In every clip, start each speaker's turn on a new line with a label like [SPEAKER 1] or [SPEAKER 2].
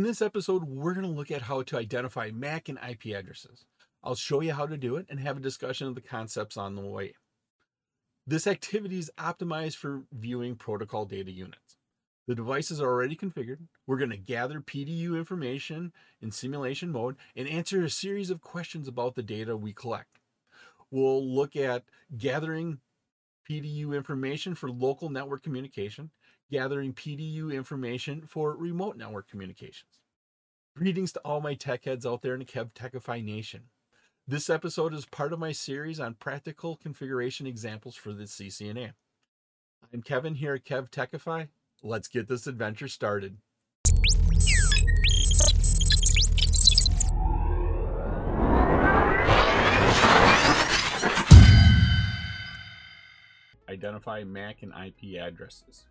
[SPEAKER 1] In this episode, we're going to look at how to identify MAC and IP addresses. I'll show you how to do it and have a discussion of the concepts on the way. This activity is optimized for viewing protocol data units. The devices are already configured. We're going to gather PDU information in simulation mode and answer a series of questions about the data we collect. We'll look at gathering PDU information for local network communication, gathering PDU information for remote network communications. Greetings to all my tech heads out there in the KevTechify Nation. This episode is part of my series on practical configuration examples for the CCNA. I'm Kevin here at KevTechify. Let's get this adventure started. Identify MAC and IP addresses.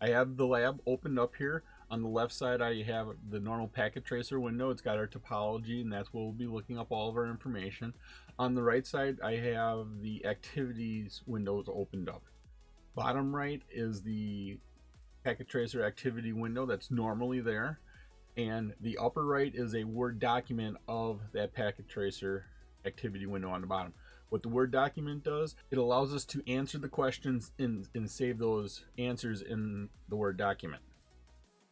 [SPEAKER 1] I have the lab opened up here. On the left side, I have the normal packet tracer window. It's got our topology, and that's where we'll be looking up all of our information. On the right side, I have the activities windows opened up. Bottom right is the packet tracer activity window that's normally there. And the upper right is a Word document of that packet tracer activity window on the bottom. What the Word document does, it allows us to answer the questions and, and save those answers in the Word document.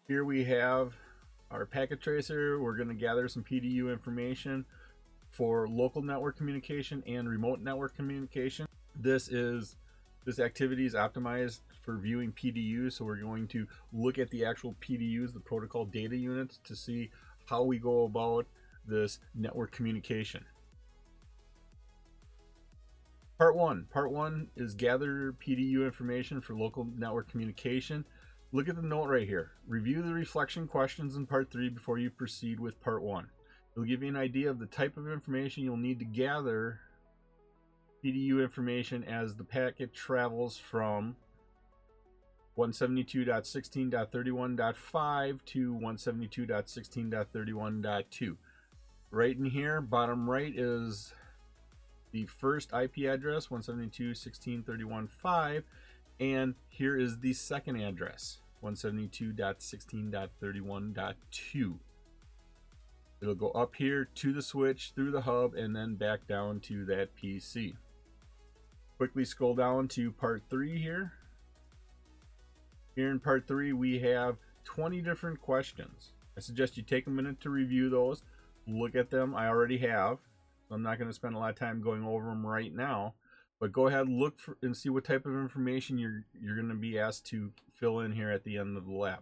[SPEAKER 1] Here we have our packet tracer. We're going to gather some PDU information for local network communication and remote network communication. This is this activity is optimized for viewing PDUs, so we're going to look at the actual PDUs, the protocol data units, to see how we go about this network communication. Part one. Part one is gather PDU information for local network communication. Look at the note right here. Review the reflection questions in part three before you proceed with part one. It'll give you an idea of the type of information you'll need to gather PDU information as the packet travels from 172.16.31.5 to 172.16.31.2. Right in here, bottom right is the first IP address 172.16.31.5 and here is the second address 172.16.31.2 it'll go up here to the switch through the hub and then back down to that PC quickly scroll down to part 3 here. Here in part 3 we have 20 different questions. I suggest you take a minute to review those look at them. I already have I'm not going to spend a lot of time going over them right now, but go ahead look for, and see what type of information you're you're going to be asked to fill in here at the end of the lab.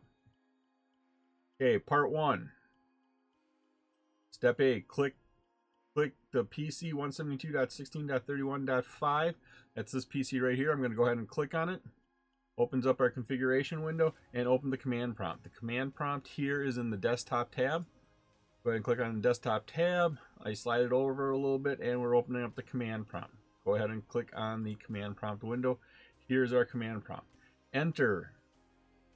[SPEAKER 1] Okay, part one. Step A, click click the PC 172.16.31.5. That's this PC right here. I'm going to go ahead and click on it. Opens up our configuration window and open the command prompt. The command prompt here is in the desktop tab. Go ahead and click on the desktop tab. I slide it over a little bit and we're opening up the command prompt. Go ahead and click on the command prompt window. Here's our command prompt. Enter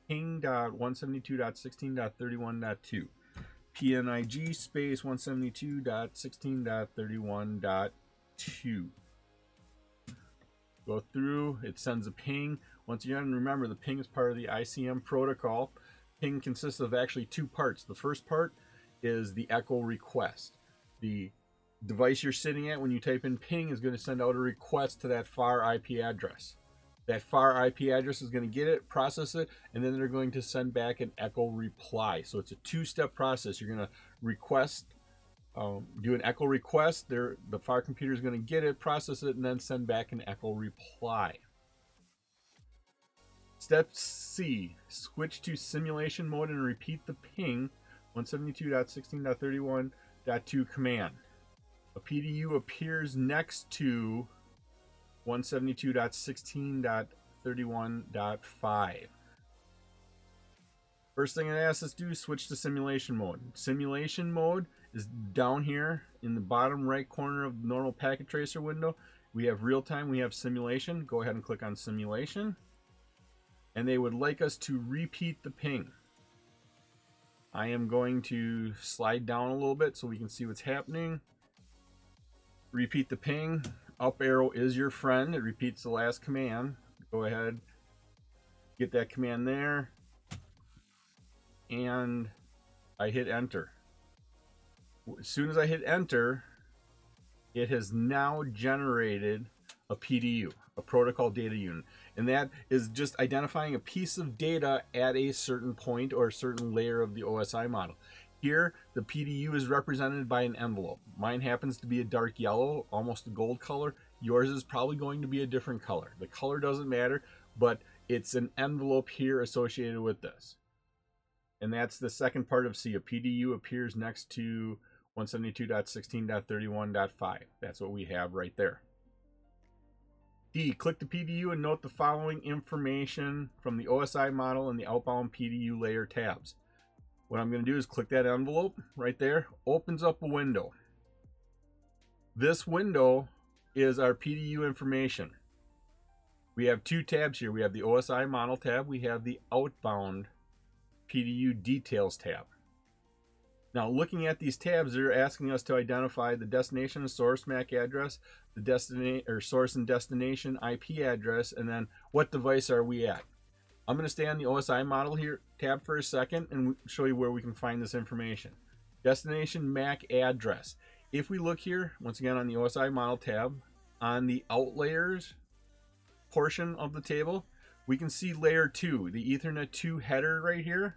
[SPEAKER 1] ping.172.16.31.2 PNIG space 172.16.31.2 Go through, it sends a ping. Once again, remember the ping is part of the ICM protocol. Ping consists of actually two parts. The first part is the echo request. The device you're sitting at when you type in ping is going to send out a request to that FAR IP address. That FAR IP address is going to get it, process it, and then they're going to send back an echo reply. So it's a two-step process. You're going to request, um, do an echo request. There, the FAR computer is going to get it, process it, and then send back an echo reply. Step C, switch to simulation mode and repeat the ping 172.16.31.2 command. A PDU appears next to 172.16.31.5. First thing it asks us to do is switch to simulation mode. Simulation mode is down here in the bottom right corner of the normal packet tracer window. We have real time, we have simulation. Go ahead and click on simulation. And they would like us to repeat the ping. I am going to slide down a little bit so we can see what's happening. Repeat the ping. Up arrow is your friend. It repeats the last command. Go ahead, get that command there. And I hit enter. As soon as I hit enter, it has now generated a PDU, a protocol data unit. And that is just identifying a piece of data at a certain point or a certain layer of the OSI model. Here, the PDU is represented by an envelope. Mine happens to be a dark yellow, almost a gold color. Yours is probably going to be a different color. The color doesn't matter, but it's an envelope here associated with this. And that's the second part of C. A PDU appears next to 172.16.31.5. That's what we have right there. D. Click the PDU and note the following information from the OSI model and the outbound PDU layer tabs. What I'm going to do is click that envelope right there, opens up a window. This window is our PDU information. We have two tabs here. We have the OSI model tab, we have the outbound PDU details tab. Now, looking at these tabs, they're asking us to identify the destination and source MAC address, the destination or source and destination IP address, and then what device are we at. I'm going to stay on the OSI model here tab for a second and show you where we can find this information. Destination MAC address. If we look here, once again on the OSI model tab, on the outlayers portion of the table, we can see layer 2, the Ethernet 2 header right here,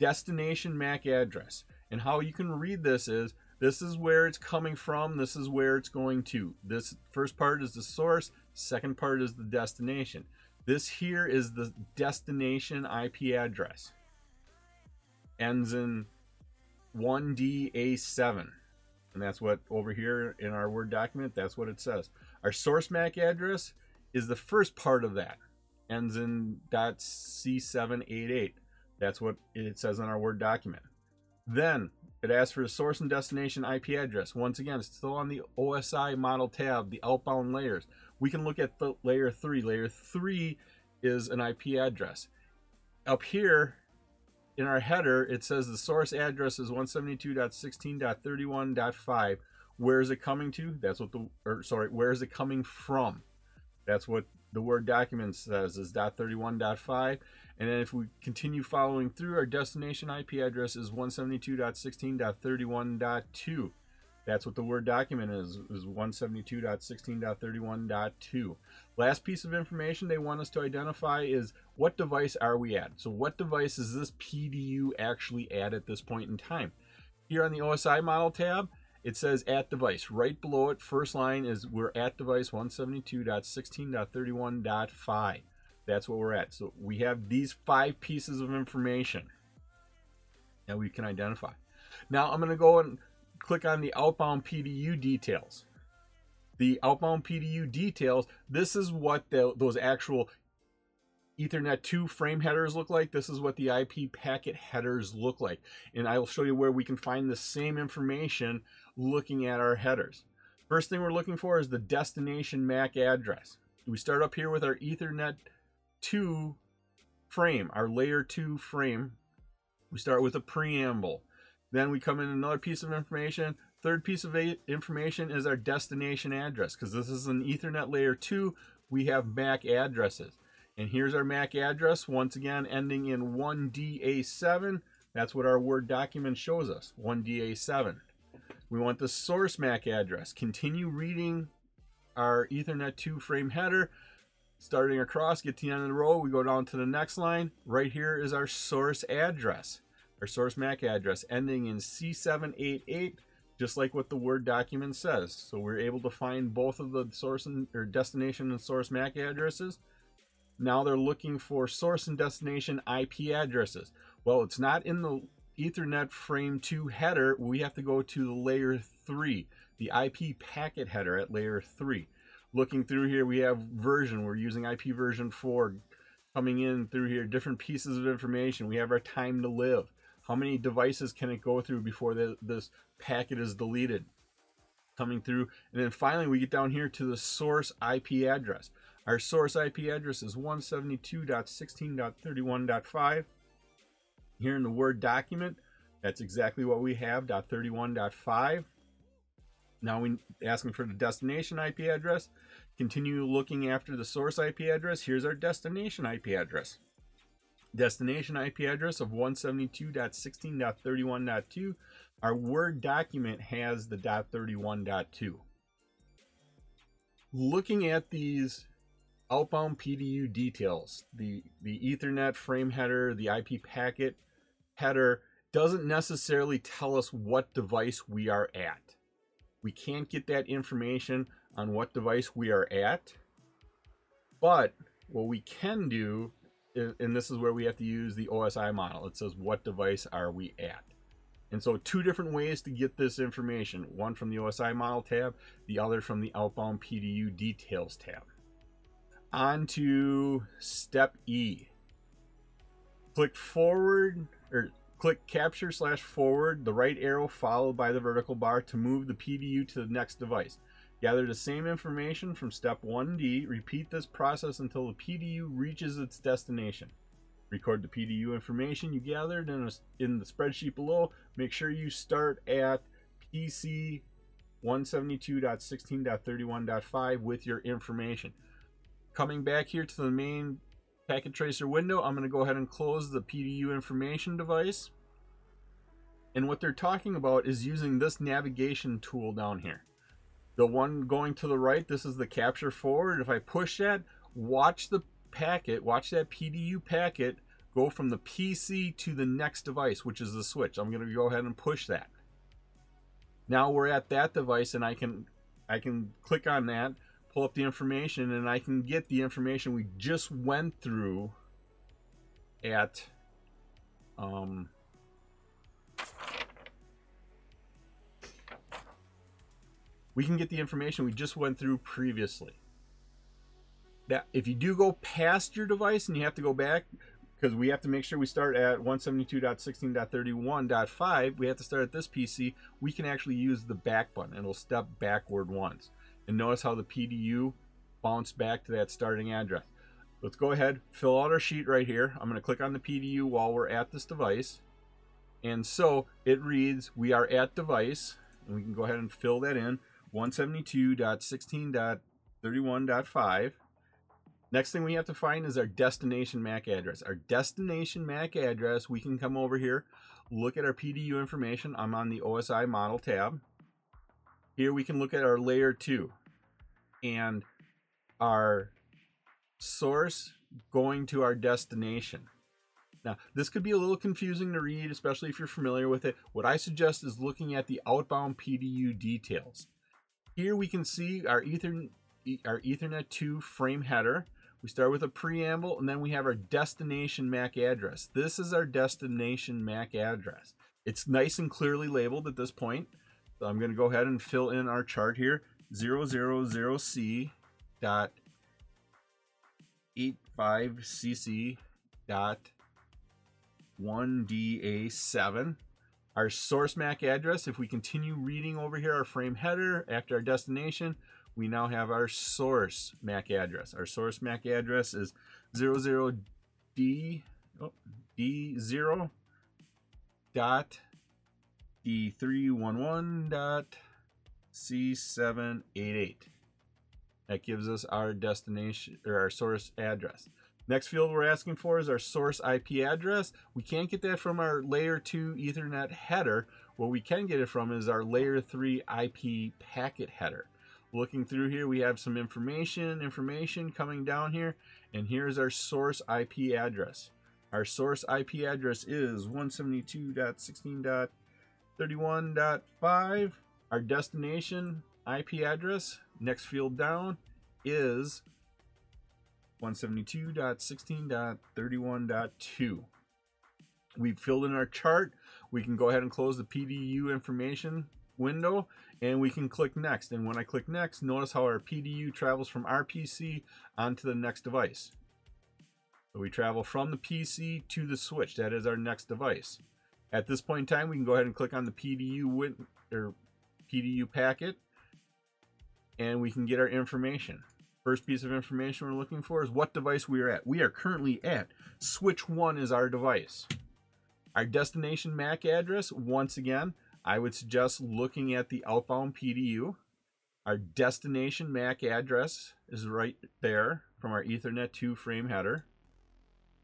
[SPEAKER 1] destination MAC address. And how you can read this is, this is where it's coming from, this is where it's going to. This first part is the source, second part is the destination. This here is the destination IP address. Ends in 1DA7. And that's what over here in our Word document, that's what it says. Our source MAC address is the first part of that. Ends in .c788. That's what it says on our Word document. Then it asks for the source and destination IP address. Once again, it's still on the OSI model tab, the outbound layers we can look at the layer 3. Layer 3 is an IP address. Up here in our header, it says the source address is 172.16.31.5. Where is it coming to? That's what the, or sorry, where is it coming from? That's what the Word document says is .31.5. And then if we continue following through, our destination IP address is 172.16.31.2. That's what the Word document is, is 172.16.31.2. Last piece of information they want us to identify is what device are we at? So what device is this PDU actually at at this point in time? Here on the OSI model tab, it says at device. Right below it, first line is we're at device 172.16.31.5. That's what we're at. So we have these five pieces of information that we can identify. Now I'm going to go and click on the outbound PDU details. The outbound PDU details, this is what the, those actual Ethernet 2 frame headers look like. This is what the IP packet headers look like. And I'll show you where we can find the same information looking at our headers. First thing we're looking for is the destination MAC address. We start up here with our Ethernet 2 frame, our layer 2 frame. We start with a preamble. Then we come in another piece of information. Third piece of information is our destination address because this is an Ethernet layer 2. We have MAC addresses. And here's our MAC address, once again ending in 1DA7. That's what our Word document shows us, 1DA7. We want the source MAC address. Continue reading our Ethernet 2 frame header. Starting across, get to the end of the row, we go down to the next line. Right here is our source address our source MAC address ending in C788, just like what the Word document says. So we're able to find both of the source and or destination and source MAC addresses. Now they're looking for source and destination IP addresses. Well, it's not in the Ethernet frame 2 header. We have to go to the layer 3, the IP packet header at layer 3. Looking through here, we have version. We're using IP version 4 coming in through here, different pieces of information. We have our time to live. How many devices can it go through before the, this packet is deleted? Coming through. And then finally, we get down here to the source IP address. Our source IP address is 172.16.31.5. Here in the Word document, that's exactly what we have, .31.5. Now we asking for the destination IP address. Continue looking after the source IP address. Here's our destination IP address. destination IP address of 172.16.31.2. Our Word document has the .31.2. Looking at these outbound PDU details, the, the Ethernet frame header, the IP packet header, doesn't necessarily tell us what device we are at. We can't get that information on what device we are at, but what we can do, and this is where we have to use the OSI model, it says what device are we at. And so two different ways to get this information, one from the OSI model tab, the other from the outbound PDU details tab. On to step E. Click forward, or click capture slash forward, the right arrow followed by the vertical bar to move the PDU to the next device. Gather the same information from step 1D. Repeat this process until the PDU reaches its destination. Record the PDU information you gathered in, a, in the spreadsheet below. Make sure you start at PC 172.16.31.5 with your information. Coming back here to the main packet tracer window, I'm going to go ahead and close the PDU information device. And what they're talking about is using this navigation tool down here. The one going to the right, this is the capture forward. If I push that, watch the packet, watch that PDU packet go from the PC to the next device, which is the switch. I'm going to go ahead and push that. Now we're at that device and I can I can click on that, pull up the information and I can get the information we just went through at um we can get the information we just went through previously. Now, if you do go past your device and you have to go back, because we have to make sure we start at 172.16.31.5, we have to start at this PC, we can actually use the back button. It'll step backward once. And notice how the PDU bounced back to that starting address. Let's go ahead, fill out our sheet right here. I'm going to click on the PDU while we're at this device. And so it reads, we are at device, and we can go ahead and fill that in. 172.16.31.5. Next thing we have to find is our destination MAC address. Our destination MAC address, we can come over here, look at our PDU information. I'm on the OSI model tab. Here we can look at our layer 2 and our source going to our destination. Now, this could be a little confusing to read, especially if you're familiar with it. What I suggest is looking at the outbound PDU details. Here we can see our, Ether, our Ethernet 2 frame header. We start with a preamble and then we have our destination MAC address. This is our destination MAC address. It's nice and clearly labeled at this point. So I'm going to go ahead and fill in our chart here. 000C dot 85cc dot 1DA7 our source MAC address. If we continue reading over here our frame header after our destination, we now have our source MAC address. Our source MAC address is 00D oh, D0 dot D311 dot C788. That gives us our destination or our source address. Next field we're asking for is our source IP address. We can't get that from our layer 2 Ethernet header. What we can get it from is our layer 3 IP packet header. Looking through here, we have some information, information coming down here, and here's our source IP address. Our source IP address is 172.16.31.5. Our destination IP address, next field down, is 172.16.31.2. We've filled in our chart. We can go ahead and close the PDU information window and we can click next. And when I click next, notice how our PDU travels from our PC onto the next device. So we travel from the PC to the switch. That is our next device. At this point in time, we can go ahead and click on the PDU win or PDU packet and we can get our information. First piece of information we're looking for is what device we are at. We are currently at switch 1 is our device. Our destination MAC address, once again, I would suggest looking at the outbound PDU. Our destination MAC address is right there from our Ethernet 2 frame header.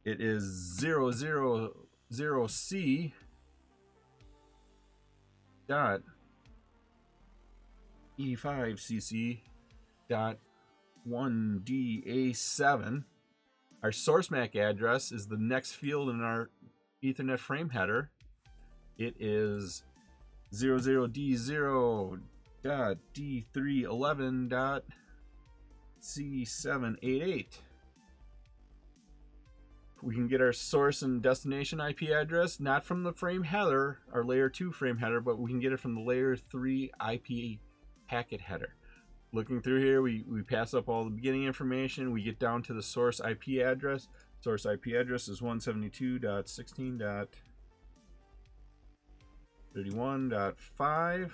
[SPEAKER 1] It is 000C dot E5CC dot 1DA7. Our source MAC address is the next field in our Ethernet frame header. It is 00D0 dot D311 dot C788. We can get our source and destination IP address not from the frame header, our layer 2 frame header, but we can get it from the layer 3 IP packet header. Looking through here, we, we pass up all the beginning information. We get down to the source IP address. Source IP address is 172.16.31.5.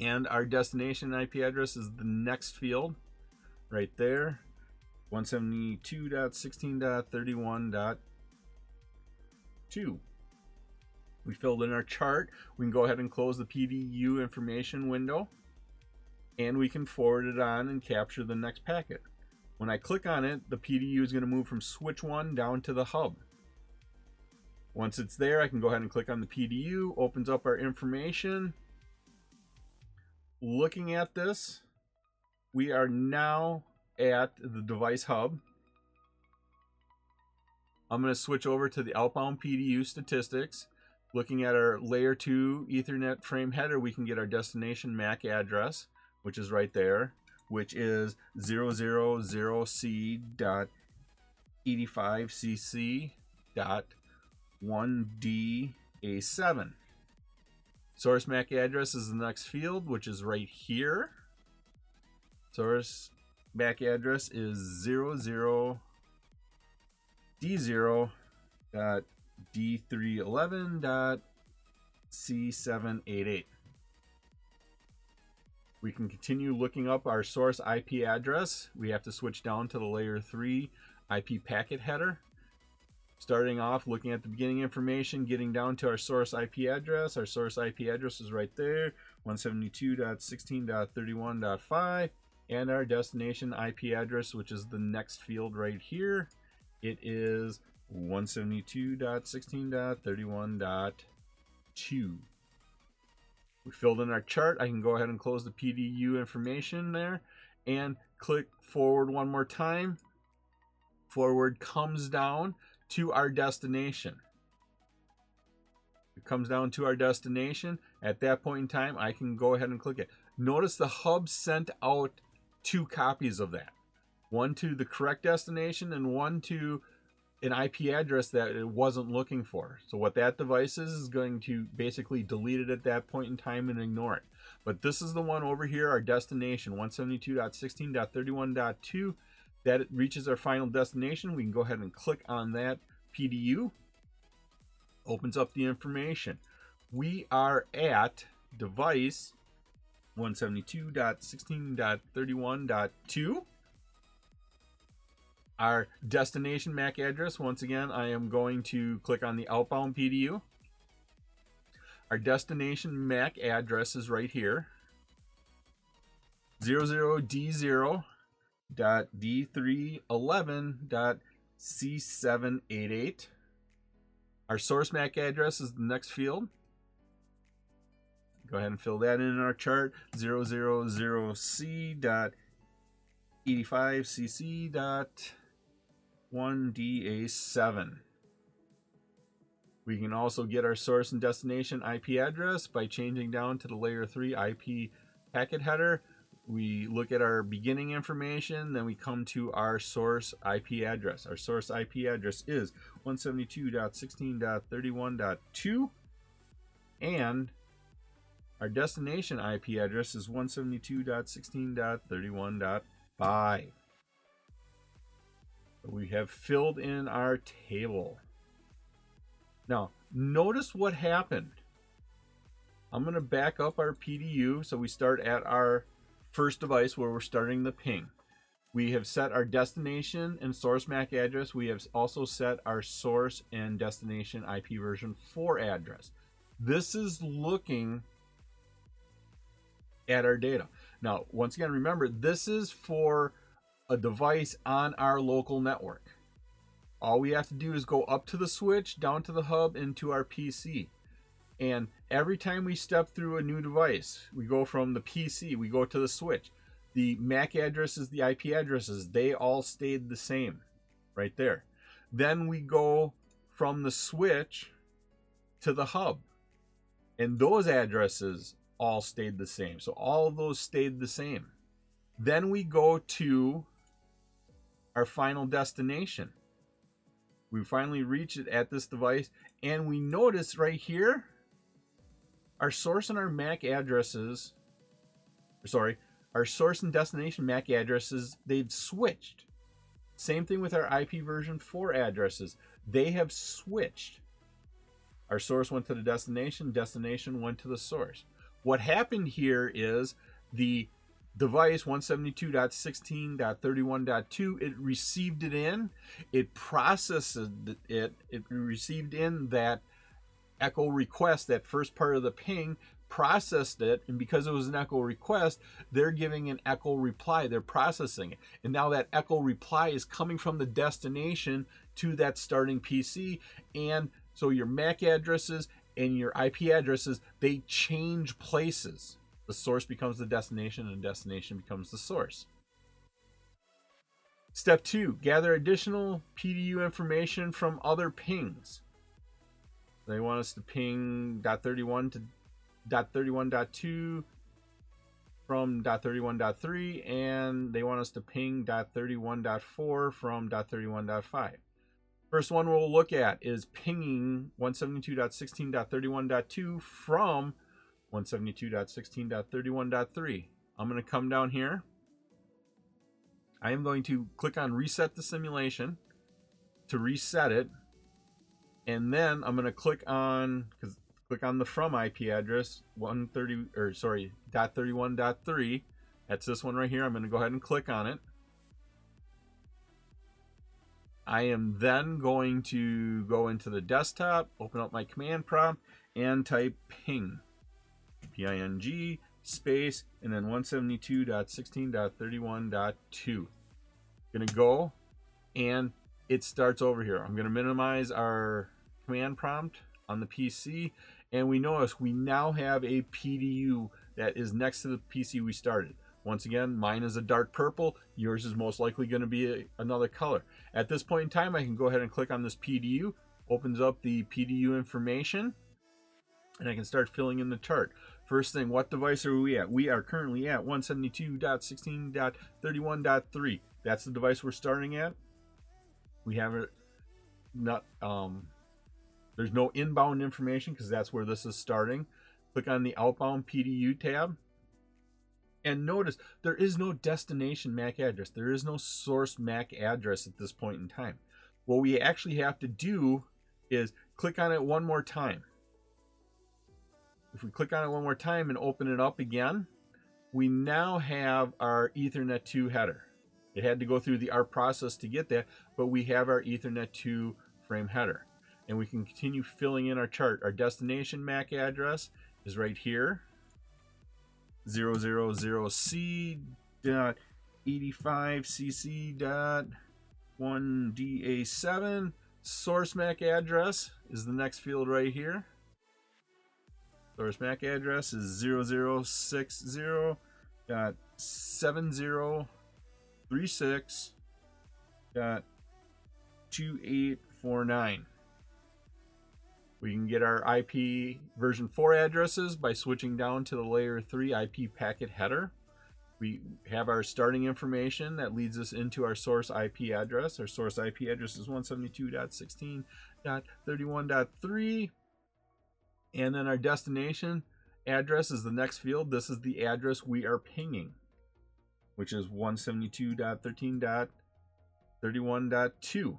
[SPEAKER 1] And our destination IP address is the next field right there 172.16.31.2. We filled in our chart. We can go ahead and close the PDU information window and we can forward it on and capture the next packet. When I click on it, the PDU is going to move from switch 1 down to the hub. Once it's there, I can go ahead and click on the PDU, opens up our information. Looking at this, we are now at the device hub. I'm going to switch over to the outbound PDU statistics. Looking at our layer 2 Ethernet frame header, we can get our destination MAC address which is right there, which is 000c.85cc dot 1DA7. Source MAC address is the next field, which is right here. Source MAC address is 00D0 dot D311 dot C788. We can continue looking up our source IP address. We have to switch down to the layer 3 IP packet header. Starting off, looking at the beginning information, getting down to our source IP address. Our source IP address is right there, 172.16.31.5. And our destination IP address, which is the next field right here, it is 172.16.31.2 we filled in our chart. I can go ahead and close the PDU information there and click forward one more time. Forward comes down to our destination. It comes down to our destination. At that point in time, I can go ahead and click it. Notice the hub sent out two copies of that. One to the correct destination and one to an IP address that it wasn't looking for. So what that device is is going to basically delete it at that point in time and ignore it. But this is the one over here, our destination, 172.16.31.2. That reaches our final destination. We can go ahead and click on that PDU. Opens up the information. We are at device 172.16.31.2 our destination MAC address, once again, I am going to click on the outbound PDU. Our destination MAC address is right here. 00D0.D311.C788. Our source MAC address is the next field. Go ahead and fill that in, our chart. 000C.85cc. 1DA7. We can also get our source and destination IP address by changing down to the layer 3 IP packet header. We look at our beginning information, then we come to our source IP address. Our source IP address is 172.16.31.2 and our destination IP address is 172.16.31.5 we have filled in our table. Now, notice what happened. I'm going to back up our PDU so we start at our first device where we're starting the ping. We have set our destination and source MAC address. We have also set our source and destination IP version 4 address. This is looking at our data. Now, once again, remember, this is for a device on our local network. All we have to do is go up to the switch, down to the hub, into our PC. And every time we step through a new device, we go from the PC, we go to the switch. The MAC addresses, the IP addresses, they all stayed the same right there. Then we go from the switch to the hub. And those addresses all stayed the same. So all of those stayed the same. Then we go to our final destination. We finally reach it at this device, and we notice right here our source and our MAC addresses. Sorry, our source and destination MAC addresses, they've switched. Same thing with our IP version 4 addresses. They have switched. Our source went to the destination, destination went to the source. What happened here is the device 172.16.31.2 it received it in it processed it it received in that echo request that first part of the ping processed it and because it was an echo request they're giving an echo reply they're processing it. And now that echo reply is coming from the destination to that starting pc and so your mac addresses and your ip addresses they change places. The source becomes the destination and destination becomes the source. Step two gather additional pdu information from other pings. They want us to ping dot 31 to dot 31.2 from dot 31.3 and they want us to ping dot 31.4 from dot 31.5 first one we'll look at is pinging 172.16.31.2 from 172.16.31.3 i'm going to come down here. I am going to click on reset the simulation to reset it. And then i'm going to click on because click on the from IP address 130 or sorry dot 31 dot 3 that's this one right here. I'm going to go ahead and click on it I am then going to go into the desktop open up my command prompt and type ping ping space and then 172.16.31.2 gonna go and it starts over here I'm gonna minimize our command prompt on the PC and we notice we now have a PDU that is next to the PC we started. Once again, mine is a dark purple. Yours is most likely going to be a, another color. At this point in time, I can go ahead and click on this PDU. Opens up the PDU information. And I can start filling in the chart. First thing, what device are we at? We are currently at 172.16.31.3. That's the device we're starting at. We have it not um, there's no inbound information because that's where this is starting. Click on the outbound PDU tab. And notice there is no destination MAC address. There is no source MAC address at this point in time. What we actually have to do is click on it one more time. If we click on it one more time and open it up again, we now have our Ethernet 2 header. It had to go through the ARP process to get that, but we have our Ethernet 2 frame header and we can continue filling in our chart. Our destination MAC address is right here 000C dot 85cc dot 1DA7 source MAC address is the next field right here. Source MAC address is 0060 We can get our IP version 4 addresses by switching down to the layer 3 IP packet header. We have our starting information that leads us into our source IP address. Our source IP address is 172.16.31.3. And then our destination address is the next field. This is the address we are pinging, which is 172.13.31.2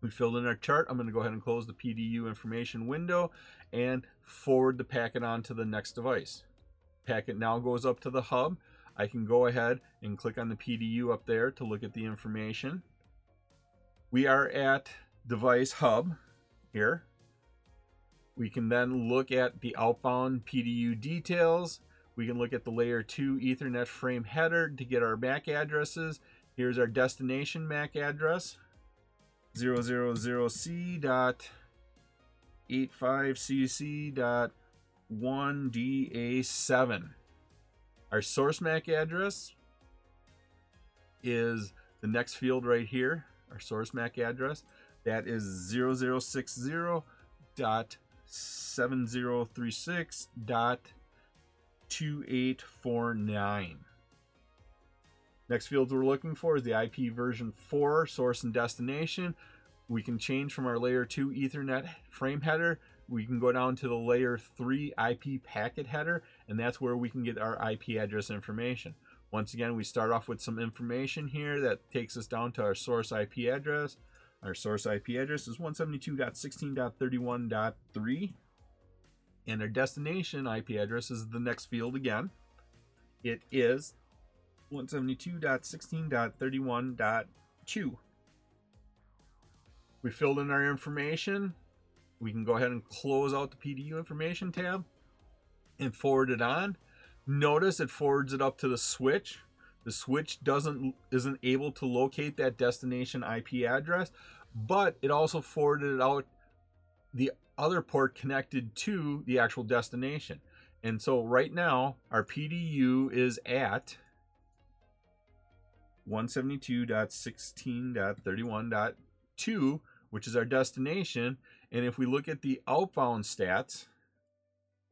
[SPEAKER 1] we filled in our chart. I'm going to go ahead and close the PDU information window and forward the packet on to the next device. Packet now goes up to the hub. I can go ahead and click on the PDU up there to look at the information. We are at device hub here. We can then look at the outbound PDU details. We can look at the layer 2 Ethernet frame header to get our MAC addresses. Here's our destination MAC address 000c dot 85cc dot 1da7 our source mac address is the next field right here. Our source mac address that is 0060 Next fields we're looking for is the IP version 4 source and destination. We can change from our layer 2 Ethernet frame header. We can go down to the layer 3 IP packet header, and that's where we can get our IP address information. Once again, we start off with some information here that takes us down to our source IP address. Our source IP address is 172.16.31.3, and our destination IP address is the next field again. It is 172.16.31.2. We filled in our information. We can go ahead and close out the PDU information tab and forward it on. Notice it forwards it up to the switch. The switch doesn't isn't able to locate that destination IP address, but it also forwarded it out the other port connected to the actual destination. And so right now our PDU is at 172.16.31.2, which is our destination. And if we look at the outbound stats,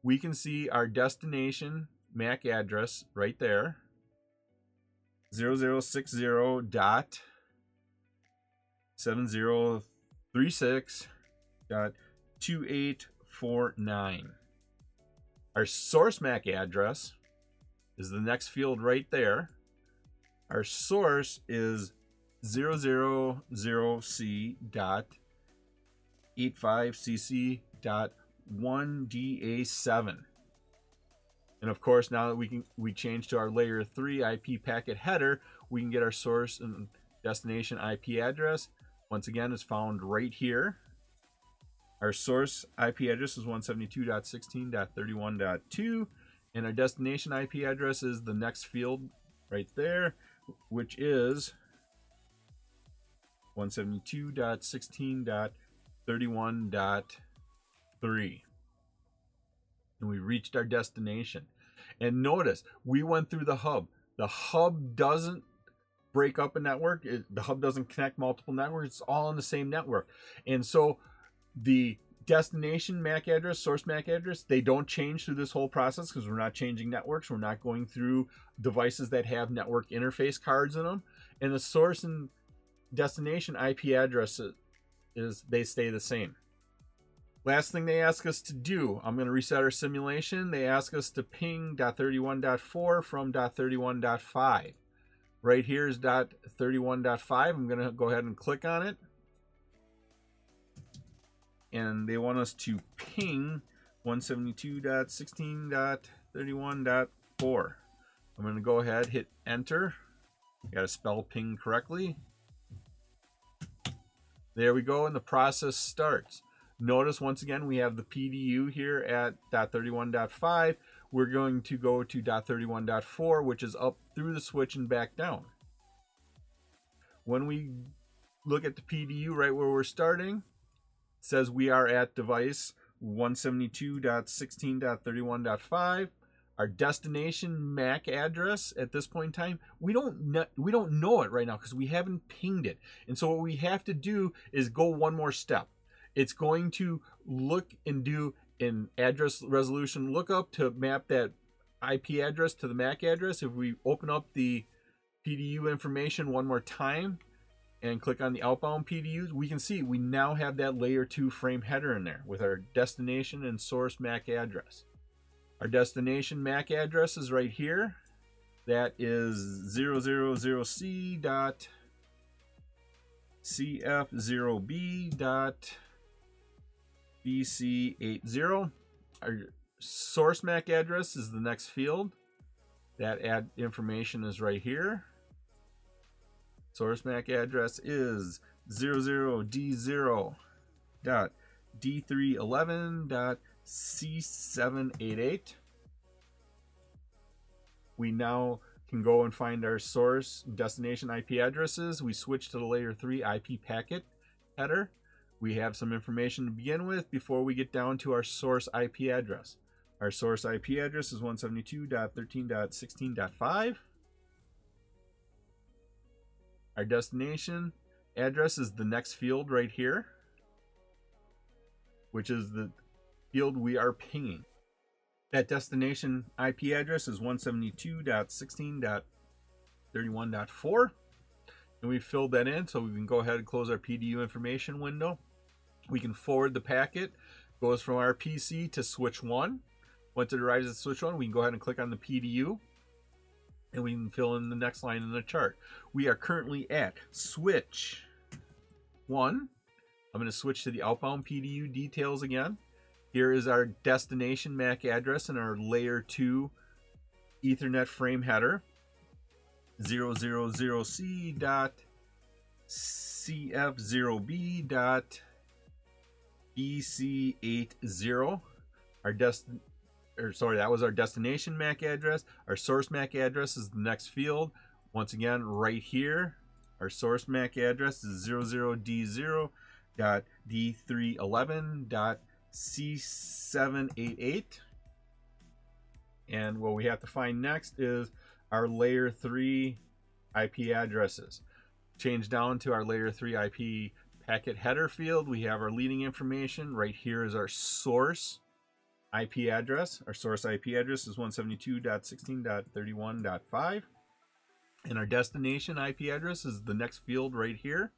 [SPEAKER 1] we can see our destination MAC address right there 0060.7036.2849. Our source MAC address is the next field right there. Our source is 000c dot 85cc dot 1da7 and of course now that we can we change to our layer 3 ip packet header we can get our source and destination ip address. Once again is found right here. Our source ip address is 172.16.31.2 and our destination ip address is the next field right there which is 172.16.31.3. And we reached our destination. And notice, we went through the hub. The hub doesn't break up a network. It, the hub doesn't connect multiple networks. It's all on the same network. And so the destination MAC address, source MAC address, they don't change through this whole process because we're not changing networks. We're not going through devices that have network interface cards in them. And the source and destination IP address is they stay the same. Last thing they ask us to do, I'm going to reset our simulation. They ask us to ping .31.4 from .31.5. Right here is .31.5. I'm going to go ahead and click on it and they want us to ping 172.16.31.4. I'm going to go ahead, hit enter. Got to spell ping correctly. There we go, and the process starts. Notice once again we have the PDU here at .31.5. We're going to go to .31.4, which is up through the switch and back down. When we look at the PDU right where we're starting, says we are at device 172.16.31.5 our destination MAC address at this point in time, we don't know, we don't know it right now because we haven't pinged it. And so what we have to do is go one more step. It's going to look and do an address resolution lookup to map that IP address to the MAC address. If we open up the PDU information one more time, and click on the outbound PDUs, we can see we now have that layer 2 frame header in there with our destination and source MAC address. Our destination MAC address is right here. That is 000c dot cf0b dot bc80. Our source MAC address is the next field. That ad information is right here. Source MAC address is 00D0.D311.C788. We now can go and find our source destination IP addresses. We switch to the layer 3 IP packet header, we have some information to begin with before we get down to our source IP address. Our source IP address is 172.13.16.5. Our destination address is the next field right here, which is the field we are pinging. That destination IP address is 172.16.31.4. And we filled that in so we can go ahead and close our PDU information window. We can forward the packet, goes from our PC to switch 1. Once it arrives at switch 1, we can go ahead and click on the PDU and we can fill in the next line in the chart. We are currently at switch 1. I'm going to switch to the outbound PDU details again. Here is our destination MAC address and our layer 2 Ethernet frame header. 000C dot CF0B dot EC80. Our destin or sorry, that was our destination MAC address. Our source MAC address is the next field. Once again, right here, our source MAC address is 00D0 dot D311 dot C788. And what we have to find next is our layer 3 IP addresses. Change down to our layer 3 IP packet header field. We have our leading information. Right here is our source IP address. Our source IP address is 172.16.31.5. And our destination IP address is the next field right here.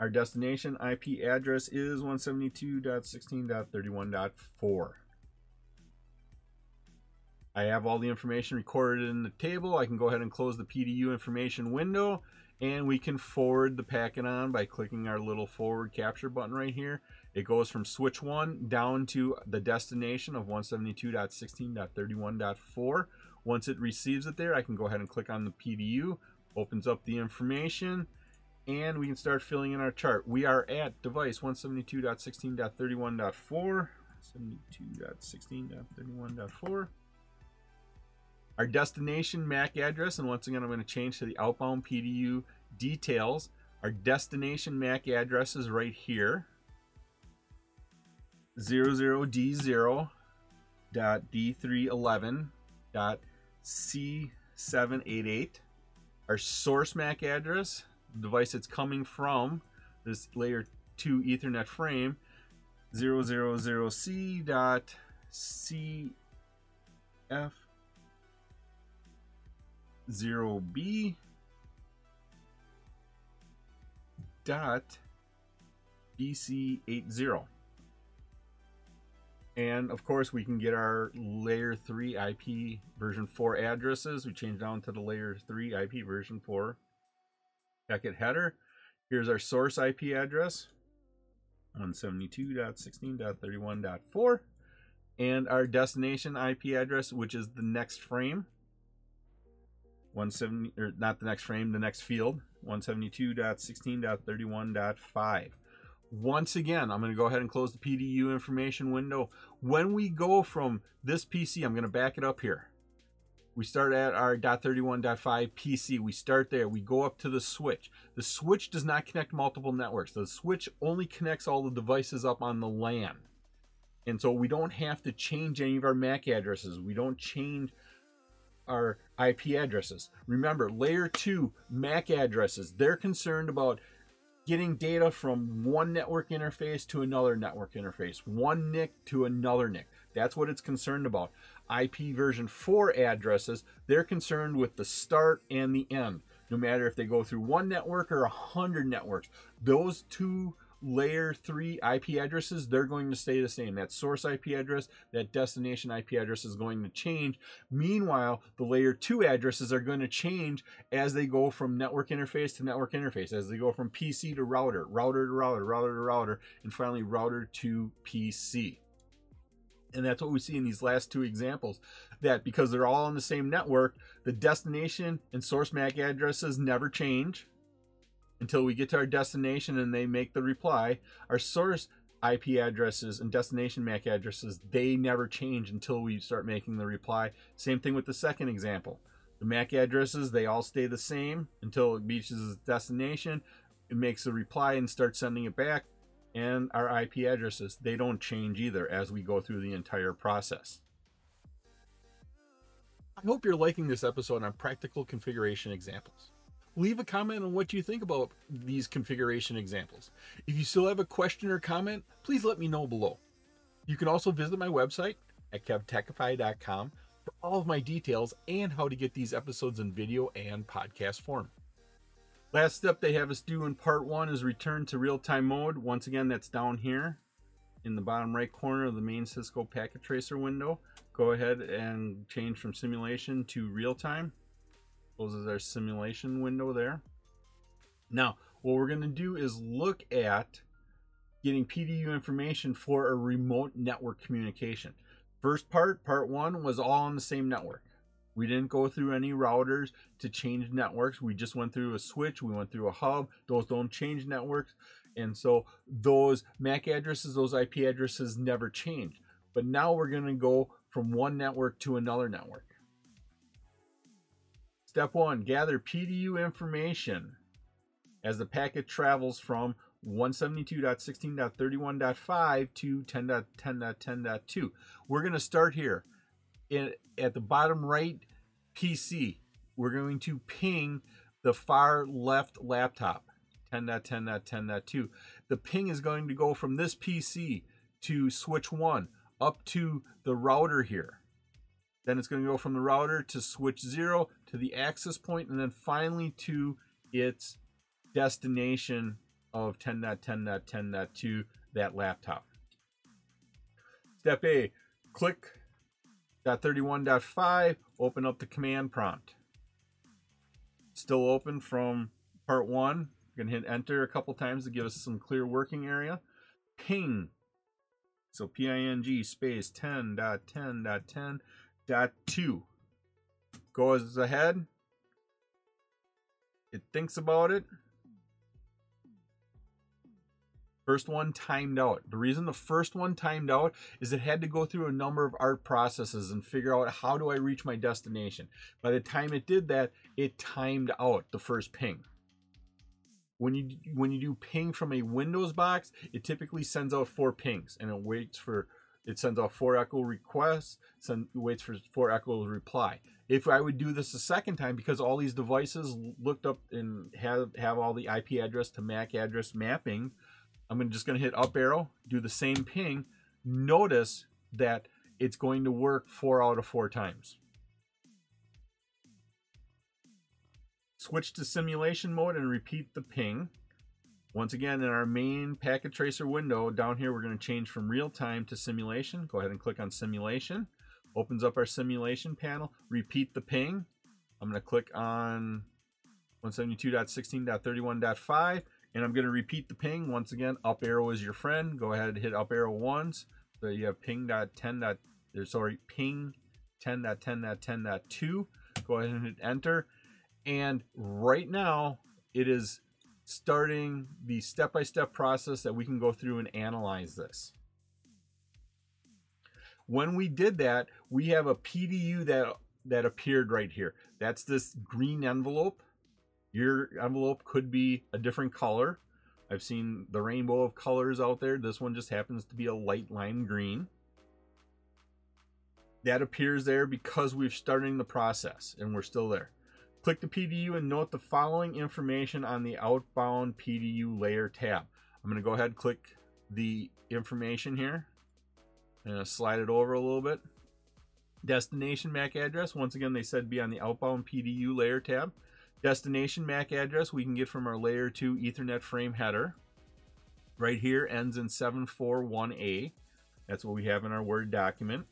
[SPEAKER 1] Our destination IP address is 172.16.31.4. I have all the information recorded in the table. I can go ahead and close the PDU information window and we can forward the packet on by clicking our little forward capture button right here. It goes from switch 1 down to the destination of 172.16.31.4. Once it receives it there, I can go ahead and click on the PDU, opens up the information, and we can start filling in our chart. We are at device 172.16.31.4, 72.16.31.4. Our destination MAC address, and once again, I'm going to change to the outbound PDU details. Our destination MAC address is right here. 00D0 dot D311 dot C788. Our source MAC address, device it's coming from, this layer 2 Ethernet frame, 000C dot CF 0b dot BC80. And of course, we can get our layer 3 IP version 4 addresses. We change down to the layer 3 IP version 4 packet header. Here's our source IP address 172.16.31.4 and our destination IP address, which is the next frame 170 or not the next frame, the next field, 172.16.31.5. Once again, I'm going to go ahead and close the PDU information window. When we go from this PC, I'm going to back it up here. We start at our .31.5 PC. We start there. We go up to the switch. The switch does not connect multiple networks. The switch only connects all the devices up on the LAN. And so we don't have to change any of our MAC addresses. We don't change our IP addresses. Remember, layer two MAC addresses, they're concerned about getting data from one network interface to another network interface, one NIC to another NIC. That's what it's concerned about. IP version 4 addresses, they're concerned with the start and the end. No matter if they go through one network or a hundred networks, those two layer 3 IP addresses, they're going to stay the same. That source IP address, that destination IP address is going to change. Meanwhile, the layer 2 addresses are going to change as they go from network interface to network interface, as they go from PC to router, router to router, router to router, and finally router to PC. And that's what we see in these last two examples. That because they're all on the same network, the destination and source MAC addresses never change until we get to our destination and they make the reply. Our source IP addresses and destination MAC addresses, they never change until we start making the reply. Same thing with the second example. The MAC addresses, they all stay the same until it reaches its destination. it makes a reply and starts sending it back. And our IP addresses, they don't change either as we go through the entire process. I hope you're liking this episode on practical configuration examples. Leave a comment on what you think about these configuration examples. If you still have a question or comment, please let me know below. You can also visit my website at kevtechify.com for all of my details and how to get these episodes in video and podcast form. Last step they have us do in part one is return to real-time mode. Once again, that's down here in the bottom right corner of the main Cisco packet tracer window. Go ahead and change from simulation to real-time. Closes our simulation window there. Now, what we're going to do is look at getting PDU information for a remote network communication. First part, part one, was all on the same network. We didn't go through any routers to change networks. We just went through a switch. We went through a hub. Those don't change networks. And so those MAC addresses, those IP addresses never change. But now we're going to go from one network to another network. Step one, gather PDU information as the packet travels from 172.16.31.5 to 10.10.10.2. We're going to start here in, at the bottom right PC. We're going to ping the far left laptop 10.10.10.2. The ping is going to go from this PC to switch 1 up to the router here. Then it's going to go from the router to switch 0 to the access point and then finally to its destination of 10.10.10.2, that laptop. Step A, click .31.5, open up the command prompt. Still open from part one. You're going to hit enter a couple times to give us some clear working area. Ping. So P-I-N-G space 10.10.10.2. Goes ahead. It thinks about it. First one timed out. The reason the first one timed out is it had to go through a number of ARP processes and figure out how do I reach my destination. By the time it did that, it timed out the first ping. When you when you do ping from a Windows box, it typically sends out four pings and it waits for it sends out four echo requests, send, waits for four echo reply. If I would do this a second time, because all these devices looked up and have have all the IP address to MAC address mapping, I'm just going to hit up arrow, do the same ping. Notice that it's going to work four out of four times. Switch to simulation mode and repeat the ping. Once again, in our main packet tracer window, down here, we're going to change from real time to simulation. Go ahead and click on simulation. Opens up our simulation panel. Repeat the ping. I'm going to click on 172.16.31.5 and I'm going to repeat the ping once again. Up arrow is your friend. Go ahead and hit up arrow once. So you have ping dot ten dot sorry ping ten dot ten dot two. Go ahead and hit enter. And right now it is starting the step-by-step process that we can go through and analyze this. When we did that, we have a PDU that that appeared right here. That's this green envelope your envelope could be a different color. I've seen the rainbow of colors out there. This one just happens to be a light lime green. That appears there because we're starting the process and we're still there. Click the PDU and note the following information on the outbound PDU layer tab. I'm going to go ahead and click the information here. and slide it over a little bit. Destination MAC address, once again, they said be on the outbound PDU layer tab. Destination MAC address we can get from our layer 2 Ethernet frame header. Right here ends in 741A. That's what we have in our Word document.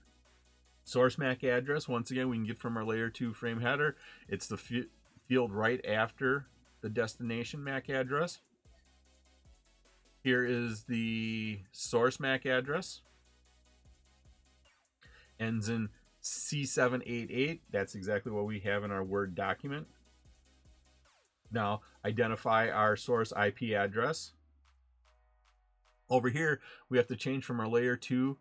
[SPEAKER 1] Source MAC address, once again, we can get from our layer 2 frame header. It's the field right after the destination MAC address. Here is the source MAC address. Ends in C788. That's exactly what we have in our Word document. Now identify our source IP address. Over here, we have to change from our layer 2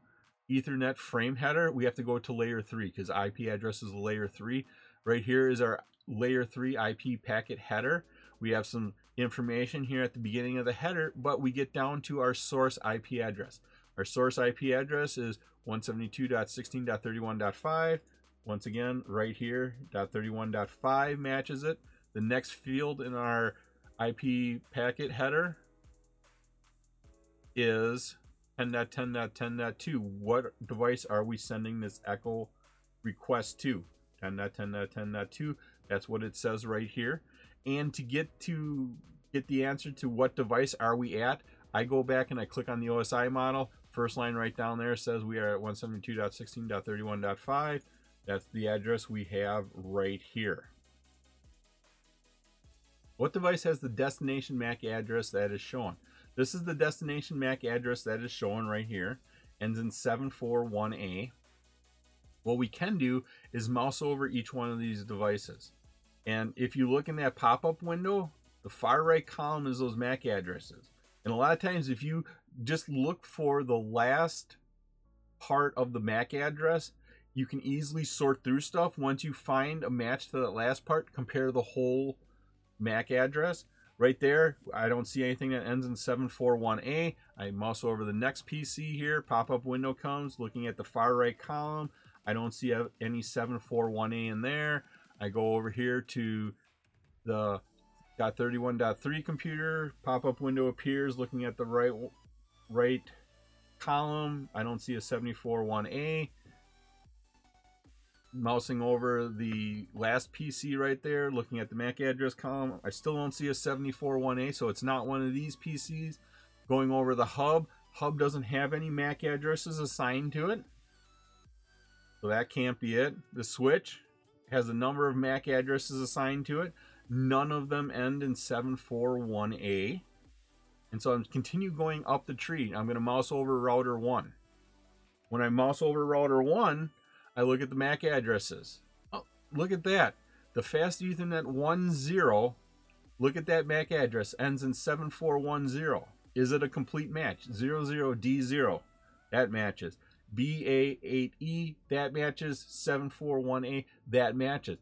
[SPEAKER 1] Ethernet frame header. We have to go to layer 3 because IP address is layer 3. Right here is our layer 3 IP packet header. We have some information here at the beginning of the header, but we get down to our source IP address. Our source IP address is 172.16.31.5. Once again, right here, .31.5 matches it. The next field in our IP packet header is 10.10.10.2. What device are we sending this echo request to? 10.10.10.2. That's what it says right here. And to get to get the answer to what device are we at, I go back and I click on the OSI model. First line right down there says we are at 172.16.31.5. That's the address we have right here. What device has the destination MAC address that is shown? This is the destination MAC address that is shown right here. Ends in 741A. What we can do is mouse over each one of these devices. And if you look in that pop-up window, the far right column is those MAC addresses. And a lot of times if you just look for the last part of the MAC address, you can easily sort through stuff. Once you find a match to that last part, compare the whole MAC address. Right there, I don't see anything that ends in 741A. I mouse over the next PC here, pop-up window comes, looking at the far right column. I don't see any 741A in there. I go over here to the 31.3 computer, pop-up window appears, looking at the right right column. I don't see a 741A mousing over the last PC right there, looking at the MAC address column. I still don't see a 741A, so it's not one of these PCs. Going over the hub, hub doesn't have any MAC addresses assigned to it. So that can't be it. The switch has a number of MAC addresses assigned to it. None of them end in 741A. And so I'm continue going up the tree. I'm going to mouse over router 1. When I mouse over router 1, I look at the MAC addresses. Oh, look at that. The fast Ethernet 10, look at that MAC address, ends in 7410. Is it a complete match? 00D0, that matches. BA8E, that matches. 741A, that matches.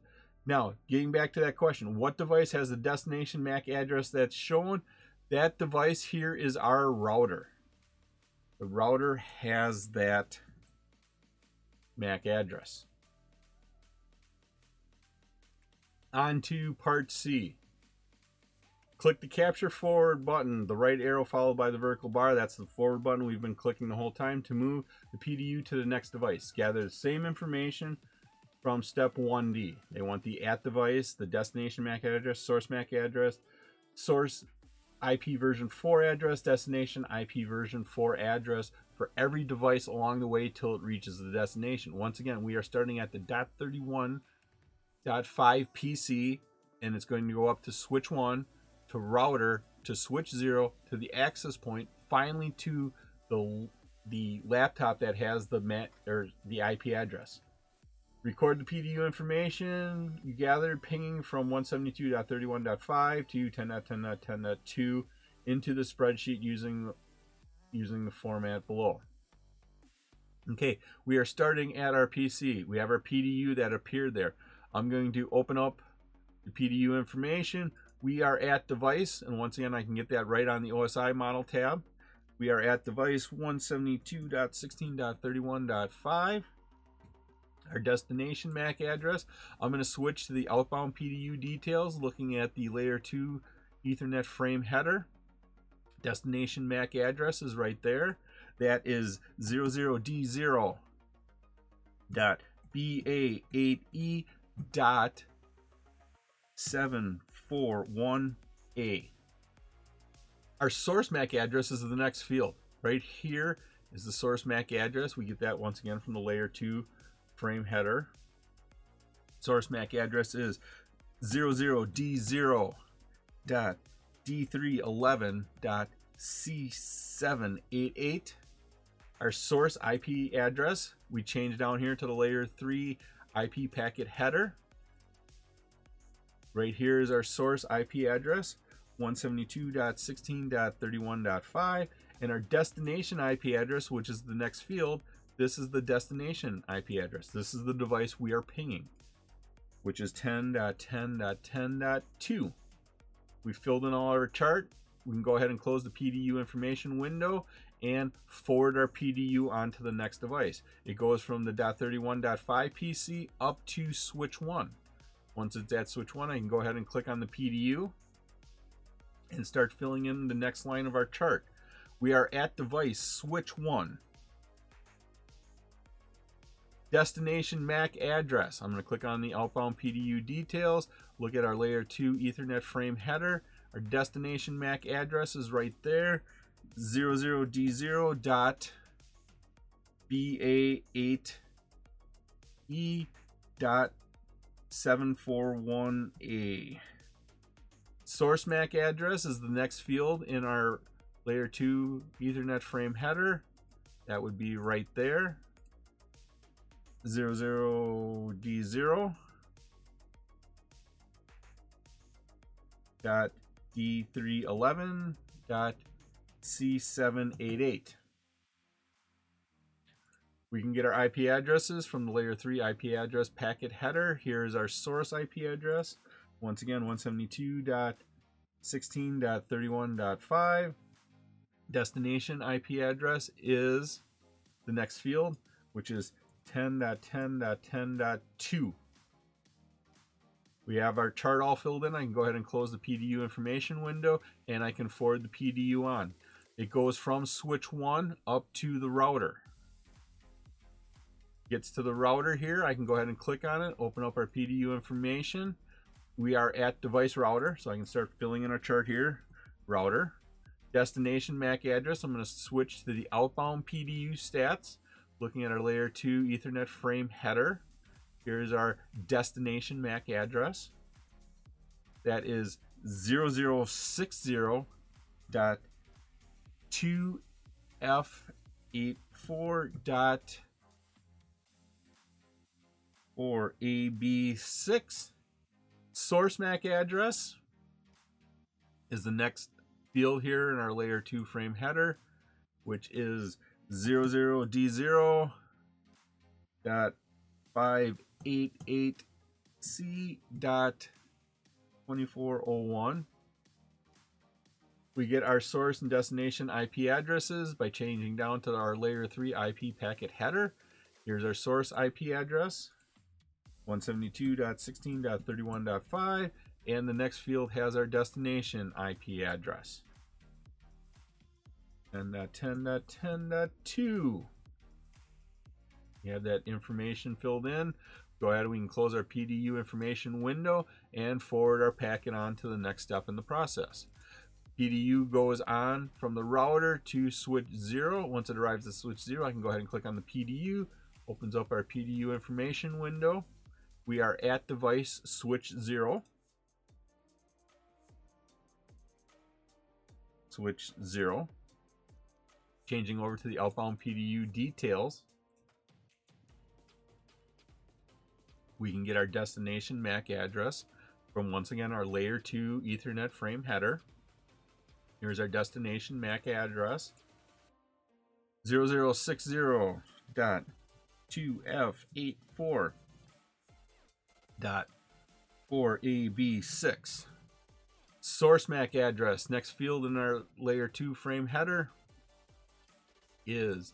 [SPEAKER 1] Now, getting back to that question, what device has the destination MAC address that's shown? That device here is our router. The router has that MAC address. On to part C. Click the capture forward button, the right arrow followed by the vertical bar. That's the forward button we've been clicking the whole time to move the PDU to the next device. Gather the same information from step 1D. They want the at device, the destination MAC address, source MAC address, source IP version 4 address, destination IP version 4 address for every device along the way till it reaches the destination. Once again, we are starting at the .31.5 PC and it's going to go up to switch 1 to router to switch 0 to the access point finally to the the laptop that has the mat or the IP address. Record the PDU information you gathered pinging from 172.31.5 to 10.10.10.2 into the spreadsheet using using the format below. Okay, we are starting at our PC. We have our PDU that appeared there. I'm going to open up the PDU information. We are at device, and once again, I can get that right on the OSI model tab. We are at device 172.16.31.5 our destination MAC address. I'm going to switch to the outbound PDU details, looking at the layer 2 Ethernet frame header. Destination MAC address is right there. That is 00D0 dot BA8E dot 741A. Our source MAC address is the next field. Right here is the source MAC address. We get that once again from the layer 2 frame header. Source MAC address is 00D0.D311.C788. Our source IP address, we change down here to the layer 3 IP packet header. Right here is our source IP address, 172.16.31.5, and our destination IP address, which is the next field, this is the destination IP address. This is the device we are pinging, which is 10.10.10.2. We filled in all our chart. We can go ahead and close the PDU information window and forward our PDU onto the next device. It goes from the .31.5 PC up to switch 1. Once it's at switch 1, I can go ahead and click on the PDU and start filling in the next line of our chart. We are at device switch 1. Destination MAC address. I'm going to click on the outbound PDU details, look at our layer 2 Ethernet frame header. Our destination MAC address is right there. 00D0 dot BA8E dot 741A. Source MAC address is the next field in our layer 2 Ethernet frame header. That would be right there. 00D0 dot D311 dot C788. We can get our IP addresses from the layer 3 IP address packet header. Here is our source IP address. Once again, 172.16.31.5. Destination IP address is the next field, which is 10.10.10.2. We have our chart all filled in. I can go ahead and close the PDU information window and I can forward the PDU on. It goes from switch 1 up to the router. Gets to the router here. I can go ahead and click on it, open up our PDU information. We are at device router, so I can start filling in our chart here. Router. Destination MAC address. I'm going to switch to the outbound PDU stats. Looking at our layer 2 Ethernet frame header. Here's our destination MAC address. That is 0060 dot 2F84 dot or AB6 source MAC address is the next field here in our layer 2 frame header which is 00D0 dot 588C dot 2401 we get our source and destination IP addresses by changing down to our layer 3 IP packet header. Here's our source IP address, 172.16.31.5, and the next field has our destination IP address. And ten dot ten uh, that 10.10.2. Uh, we have that information filled in. Go ahead, we can close our PDU information window and forward our packet on to the next step in the process. PDU goes on from the router to switch 0. Once it arrives at switch 0, I can go ahead and click on the PDU. Opens up our PDU information window. We are at device switch 0. Switch 0. Changing over to the outbound PDU details. We can get our destination MAC address from once again our layer 2 Ethernet frame header. Here's our destination MAC address. 0060.2F84 dot 4AB6. Source MAC address, next field in our layer 2 frame header is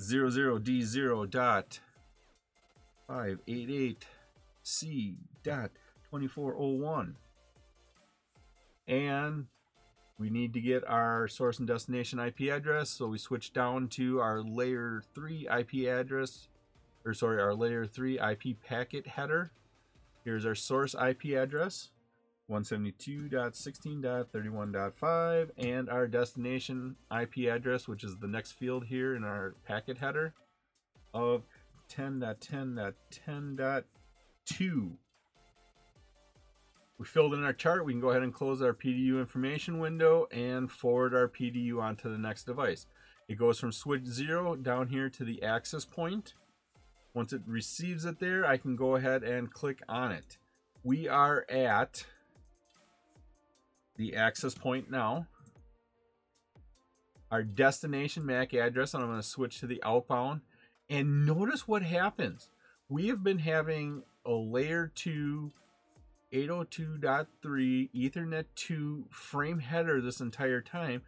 [SPEAKER 1] 00D0 dot 588C dot 2401. And we need to get our source and destination IP address, so we switch down to our layer 3 IP address, or sorry, our layer 3 IP packet header. Here's our source IP address, 172.16.31.5, and our destination IP address, which is the next field here in our packet header, of 10.10.10.2. We filled in our chart. We can go ahead and close our PDU information window and forward our PDU onto the next device. It goes from switch 0 down here to the access point. Once it receives it there, I can go ahead and click on it. We are at the access point now. Our destination MAC address, and I'm going to switch to the outbound. And notice what happens. We have been having a layer 2 802.3 Ethernet 2 frame header this entire time,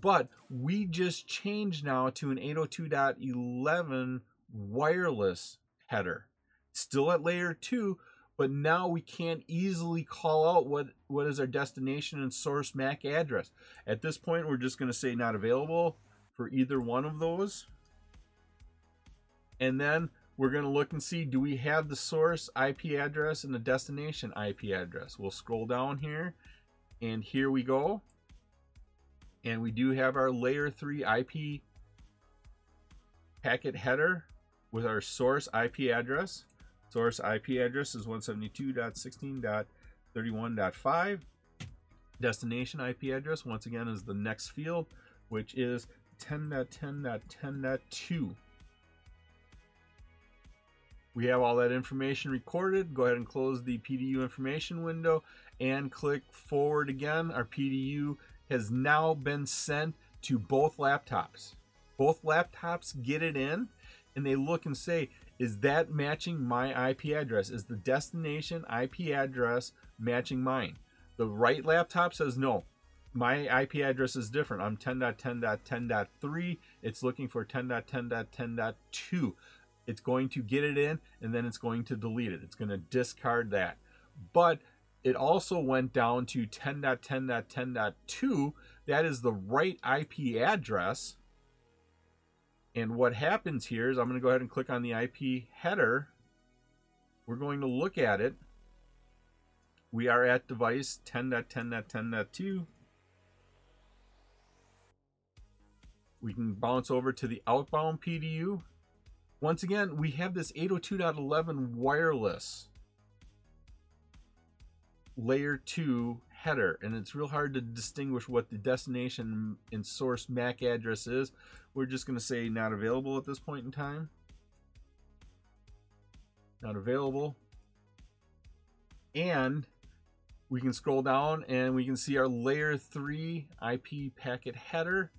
[SPEAKER 1] but we just changed now to an 802.11 wireless header. Still at layer 2, but now we can't easily call out what, what is our destination and source MAC address. At this point, we're just going to say not available for either one of those. And then we're going to look and see do we have the source IP address and the destination IP address. We'll scroll down here and here we go. And we do have our layer 3 IP packet header with our source IP address. Source IP address is 172.16.31.5. Destination IP address, once again, is the next field, which is 10.10.10.2. We have all that information recorded. Go ahead and close the PDU information window and click forward again. Our PDU has now been sent to both laptops. Both laptops get it in and they look and say, is that matching my IP address? Is the destination IP address matching mine? The right laptop says no. My IP address is different. I'm 10.10.10.3. It's looking for 10.10.10.2 it's going to get it in and then it's going to delete it. It's going to discard that. But it also went down to 10.10.10.2. That is the right IP address. And what happens here is I'm going to go ahead and click on the IP header. We're going to look at it. We are at device 10.10.10.2. We can bounce over to the outbound PDU once again, we have this 802.11 wireless layer 2 header and it's real hard to distinguish what the destination and source MAC address is. We're just going to say not available at this point in time. Not available. And we can scroll down and we can see our layer 3 IP packet header.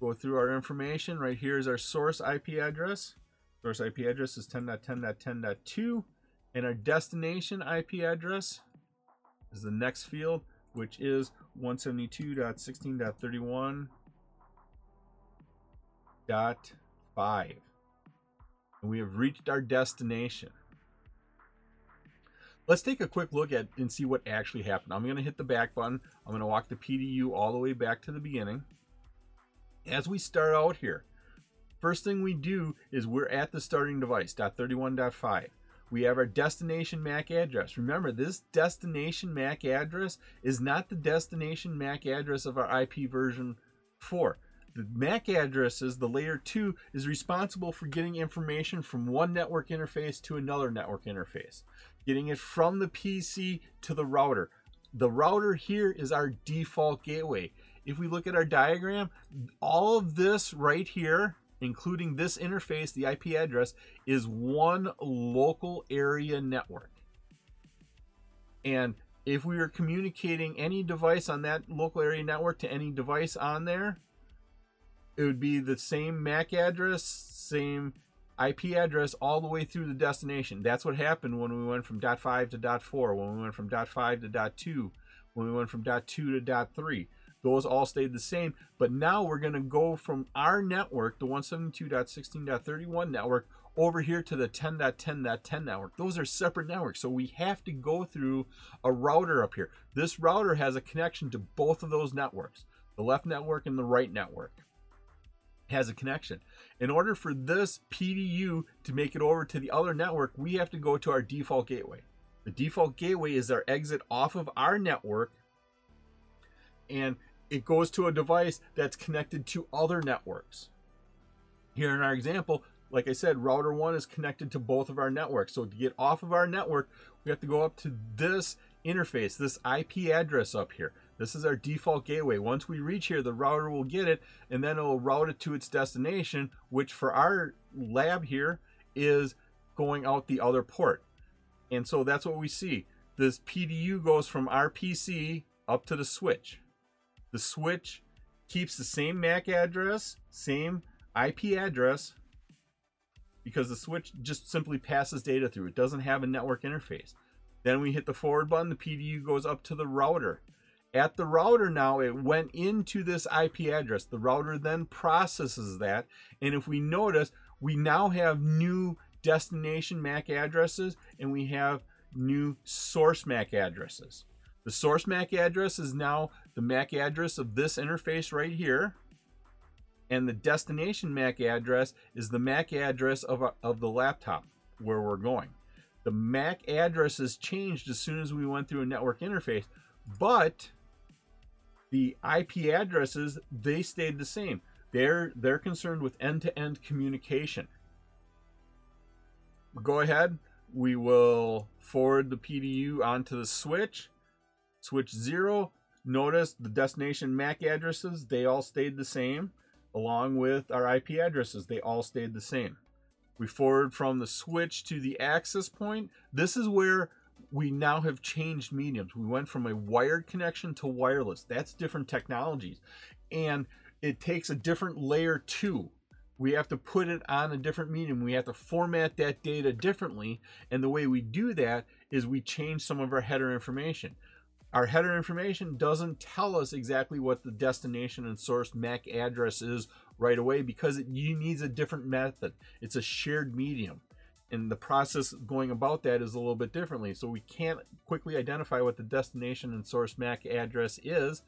[SPEAKER 1] Go through our information. Right here is our source IP address. Source IP address is 10.10.10.2, and our destination IP address is the next field, which is 172.16.31.5. And we have reached our destination. Let's take a quick look at and see what actually happened. I'm going to hit the back button. I'm going to walk the PDU all the way back to the beginning. As we start out here, First thing we do is we're at the starting device, .31.5. We have our destination MAC address. Remember, this destination MAC address is not the destination MAC address of our IP version 4. The MAC addresses, the layer 2, is responsible for getting information from one network interface to another network interface, getting it from the PC to the router. The router here is our default gateway. If we look at our diagram, all of this right here including this interface, the IP address, is one local area network. And if we are communicating any device on that local area network to any device on there, it would be the same MAC address, same IP address all the way through the destination. That's what happened when we went from dot five to dot four, when we went from dot five to dot two, when we went from dot two to dot three. those all stayed the same. But now we're going to go from our network, the 172.16.31 network, over here to the 10.10.10 network. Those are separate networks. So we have to go through a router up here. This router has a connection to both of those networks, the left network and the right network has a connection. In order for this PDU to make it over to the other network, we have to go to our default gateway. The default gateway is our exit off of our network and it goes to a device that's connected to other networks. Here in our example, like I said, router one is connected to both of our networks. So to get off of our network, we have to go up to this interface, this IP address up here. This is our default gateway. Once we reach here, the router will get it and then it will route it to its destination, which for our lab here is going out the other port. And so that's what we see. This PDU goes from our PC up to the switch. The switch keeps the same MAC address, same IP address, because the switch just simply passes data through. It doesn't have a network interface. Then we hit the forward button, the PDU goes up to the router. At the router now, it went into this IP address. The router then processes that. And if we notice, we now have new destination MAC addresses and we have new source MAC addresses. The source MAC address is now the MAC address of this interface right here. And the destination MAC address is the MAC address of, of the laptop where we're going. The MAC addresses changed as soon as we went through a network interface, but the IP addresses they stayed the same. They're they're concerned with end-to-end communication. Go ahead. We will forward the PDU onto the switch. Switch zero. Notice the destination MAC addresses, they all stayed the same, along with our IP addresses, they all stayed the same. We forward from the switch to the access point. This is where we now have changed mediums. We went from a wired connection to wireless. That's different technologies. And it takes a different layer too. We have to put it on a different medium. We have to format that data differently. And the way we do that is we change some of our header information. Our header information doesn't tell us exactly what the destination and source MAC address is right away because it needs a different method. It's a shared medium. And the process going about that is a little bit differently. So we can't quickly identify what the destination and source MAC address is.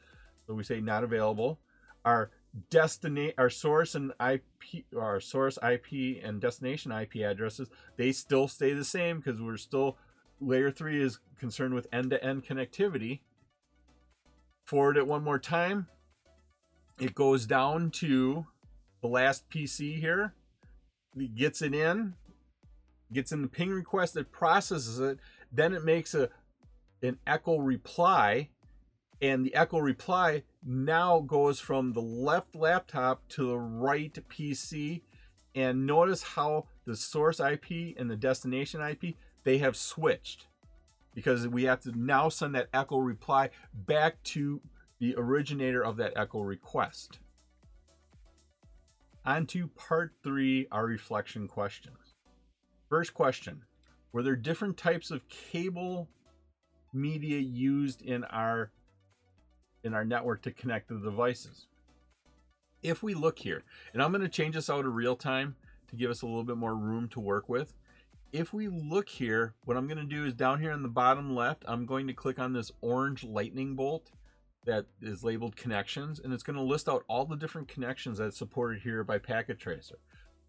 [SPEAKER 1] So we say not available. Our destination, our source and IP, our source IP and destination IP addresses, they still stay the same because we're still layer three is concerned with end-to-end connectivity. Forward it one more time. It goes down to the last PC here. It gets it in, gets in the ping request, it processes it, then it makes a an echo reply, and the echo reply now goes from the left laptop to the right PC. And notice how the source IP and the destination IP they have switched because we have to now send that echo reply back to the originator of that echo request. On to part three, our reflection questions. First question Were there different types of cable media used in our in our network to connect the devices? If we look here, and I'm going to change this out to real time to give us a little bit more room to work with if we look here, what I'm going to do is down here in the bottom left, I'm going to click on this orange lightning bolt that is labeled connections, and it's going to list out all the different connections that's supported here by Packet Tracer.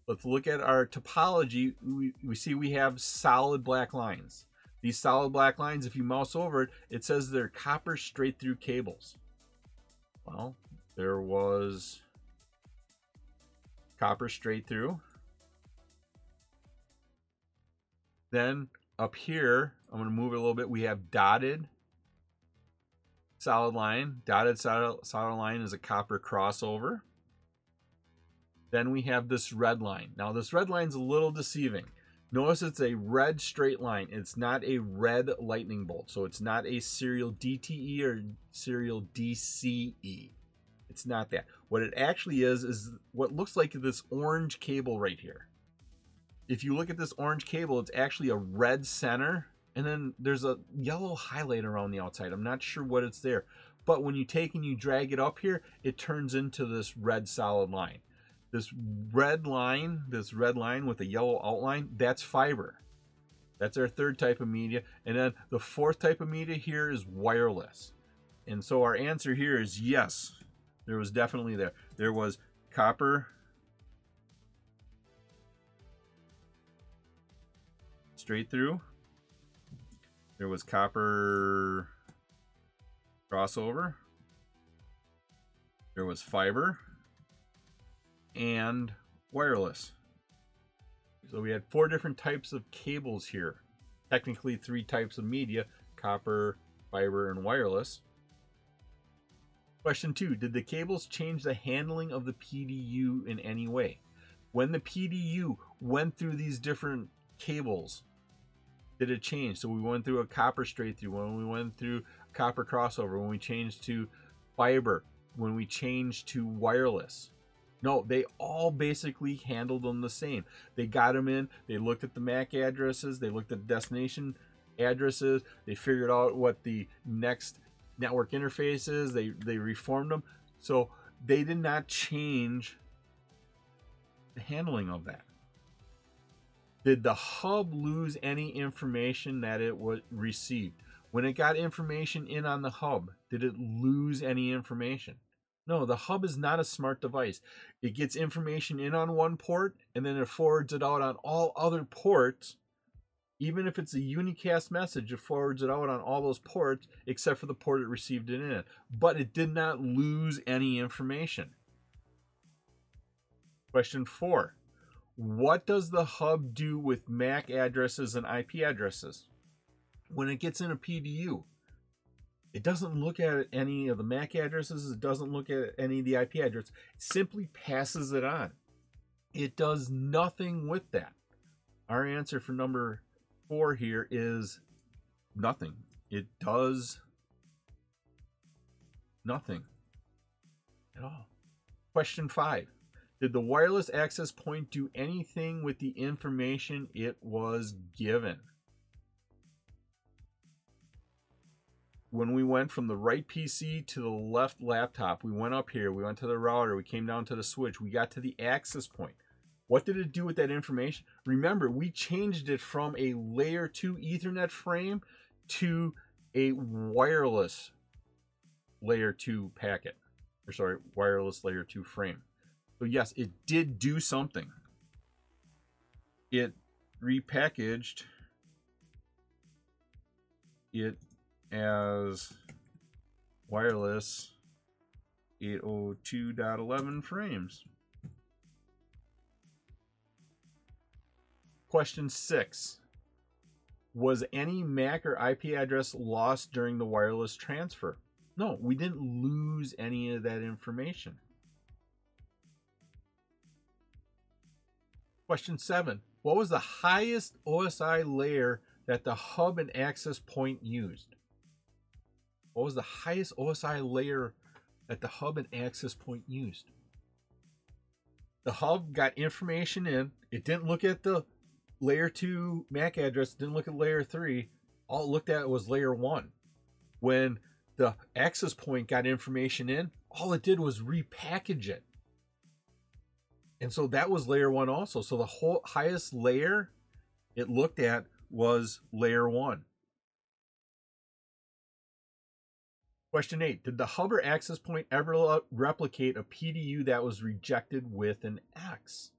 [SPEAKER 1] Let's look at our topology. We, we see we have solid black lines. These solid black lines, if you mouse over it, it says they're copper straight through cables. Well, there was copper straight through. Then up here, I'm going to move it a little bit. We have dotted solid line. Dotted solid, solid line is a copper crossover. Then we have this red line. Now this red line is a little deceiving. Notice it's a red straight line. It's not a red lightning bolt. So it's not a serial DTE or serial DCE. It's not that. What it actually is, is what looks like this orange cable right here if you look at this orange cable, it's actually a red center, and then there's a yellow highlight around the outside. I'm not sure what it's there. But when you take and you drag it up here, it turns into this red solid line. This red line, this red line with a yellow outline, that's fiber. That's our third type of media. And then the fourth type of media here is wireless. And so our answer here is yes, there was definitely there. There was copper straight through. There was copper crossover. There was fiber and wireless. So we had four different types of cables here. Technically three types of media, copper, fiber, and wireless. Question two, did the cables change the handling of the PDU in any way? When the PDU went through these different cables, did it change? So we went through a copper straight through, when we went through copper crossover, when we changed to fiber, when we changed to wireless. No, they all basically handled them the same. They got them in, they looked at the MAC addresses, they looked at the destination addresses. They figured out what the next network interface is. They they reformed them. So they did not change the handling of that. Did the hub lose any information that it was received? When it got information in on the hub, did it lose any information? No, the hub is not a smart device. It gets information in on one port and then it forwards it out on all other ports. Even if it's a unicast message, it forwards it out on all those ports except for the port it received it in. But it did not lose any information. Question four What does the hub do with MAC addresses and IP addresses? When it gets in a PDU, it doesn't look at any of the MAC addresses, it doesn't look at any of the IP addresses. it simply passes it on. It does nothing with that. Our answer for number four here is nothing. It does nothing at all. Question five Did the wireless access point do anything with the information it was given? When we went from the right PC to the left laptop, we went up here, we went to the router, we came down to the switch, we got to the access point. What did it do with that information? Remember, we changed it from a layer 2 Ethernet frame to a wireless layer 2 packet. Or sorry, wireless layer 2 frame. So yes, it did do something. It repackaged it as wireless 802.11 frames. Question 6. Was any MAC or IP address lost during the wireless transfer? No, we didn't lose any of that information. Question 7. What was the highest OSI layer that the hub and access point used? What was the highest OSI layer that the hub and access point used? The hub got information in. It didn't look at the layer 2 MAC address, didn't look at layer 3. All it looked at was layer 1. When the access point got information in, all it did was repackage it. And so that was layer 1 also. So the whole highest layer it looked at was layer 1. Question eight Did the hub or access point ever replicate a PDU that was rejected with an X?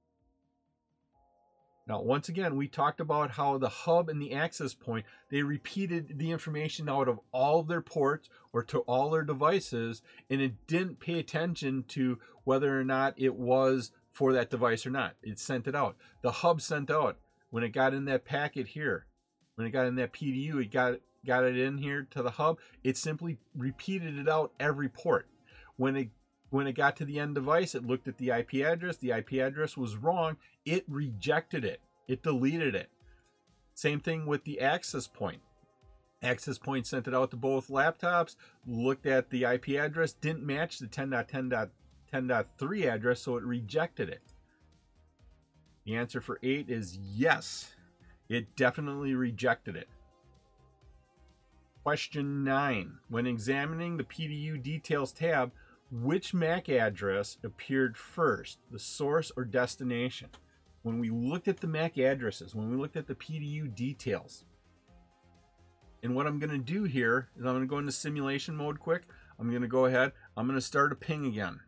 [SPEAKER 1] Now, once again, we talked about how the hub and the access point, they repeated the information out of all of their ports or to all their devices, and it didn't pay attention to whether or not it was for that device or not. It sent it out. The hub sent out when it got in that packet here, when it got in that PDU, it got got it in here to the hub, it simply repeated it out every port. When it when it got to the end device, it looked at the IP address. The IP address was wrong. It rejected it. It deleted it. Same thing with the access point. Access point sent it out to both laptops, looked at the IP address, didn't match the 10.10.10.3 address, so it rejected it. The answer for 8 is yes. It definitely rejected it. Question 9. When examining the PDU details tab, which MAC address appeared first, the source or destination? When we looked at the MAC addresses, when we looked at the PDU details, and what I'm going to do here is I'm going to go into simulation mode quick. I'm going to go ahead. I'm going to start a ping again.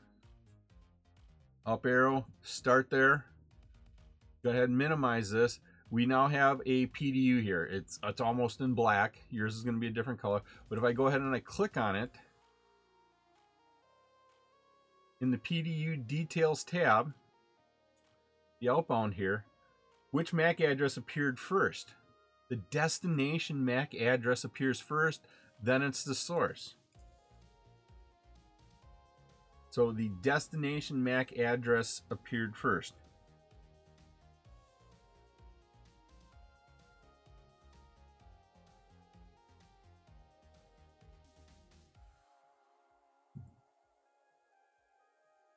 [SPEAKER 1] Up arrow, start there. Go ahead and minimize this we now have a PDU here. It's it's almost in black. Yours is going to be a different color. But if I go ahead and I click on it, in the PDU details tab, the outbound here, which MAC address appeared first? The destination MAC address appears first, then it's the source. So the destination MAC address appeared first.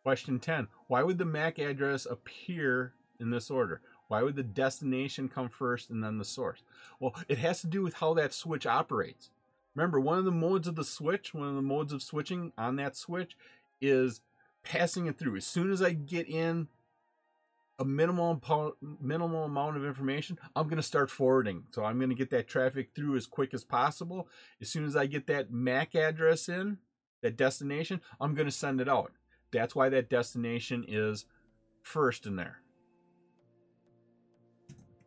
[SPEAKER 1] Question 10. Why would the MAC address appear in this order? Why would the destination come first and then the source? Well, it has to do with how that switch operates. Remember, one of the modes of the switch, one of the modes of switching on that switch is passing it through. As soon as I get in a minimal minimal amount of information, I'm going to start forwarding. So I'm going to get that traffic through as quick as possible. As soon as I get that MAC address in, that destination, I'm going to send it out. That's why that destination is first in there.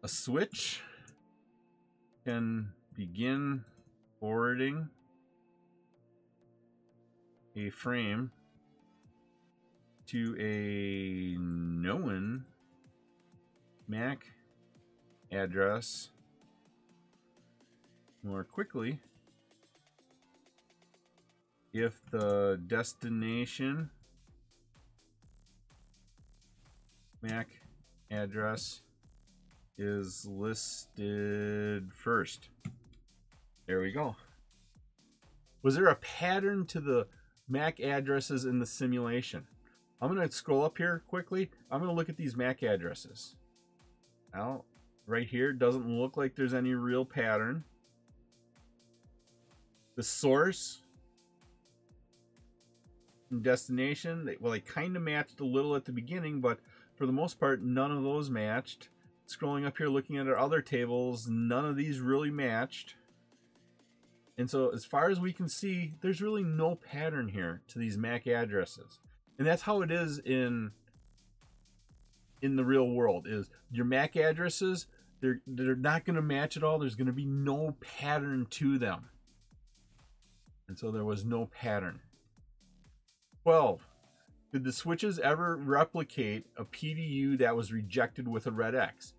[SPEAKER 1] A switch can begin forwarding a frame to a known MAC address more quickly if the destination MAC address is listed first. There we go. Was there a pattern to the MAC addresses in the simulation? I'm going to scroll up here quickly. I'm going to look at these MAC addresses. Now, right here, doesn't look like there's any real pattern. The source and destination, they, well, they kind of matched a little at the beginning, but for the most part, none of those matched. Scrolling up here, looking at our other tables, none of these really matched. And so as far as we can see, there's really no pattern here to these MAC addresses. And that's how it is in in the real world is your MAC addresses, they're they're not going to match at all. There's going to be no pattern to them. And so there was no pattern. 12. Did the switches ever replicate a PDU that was rejected with a red X?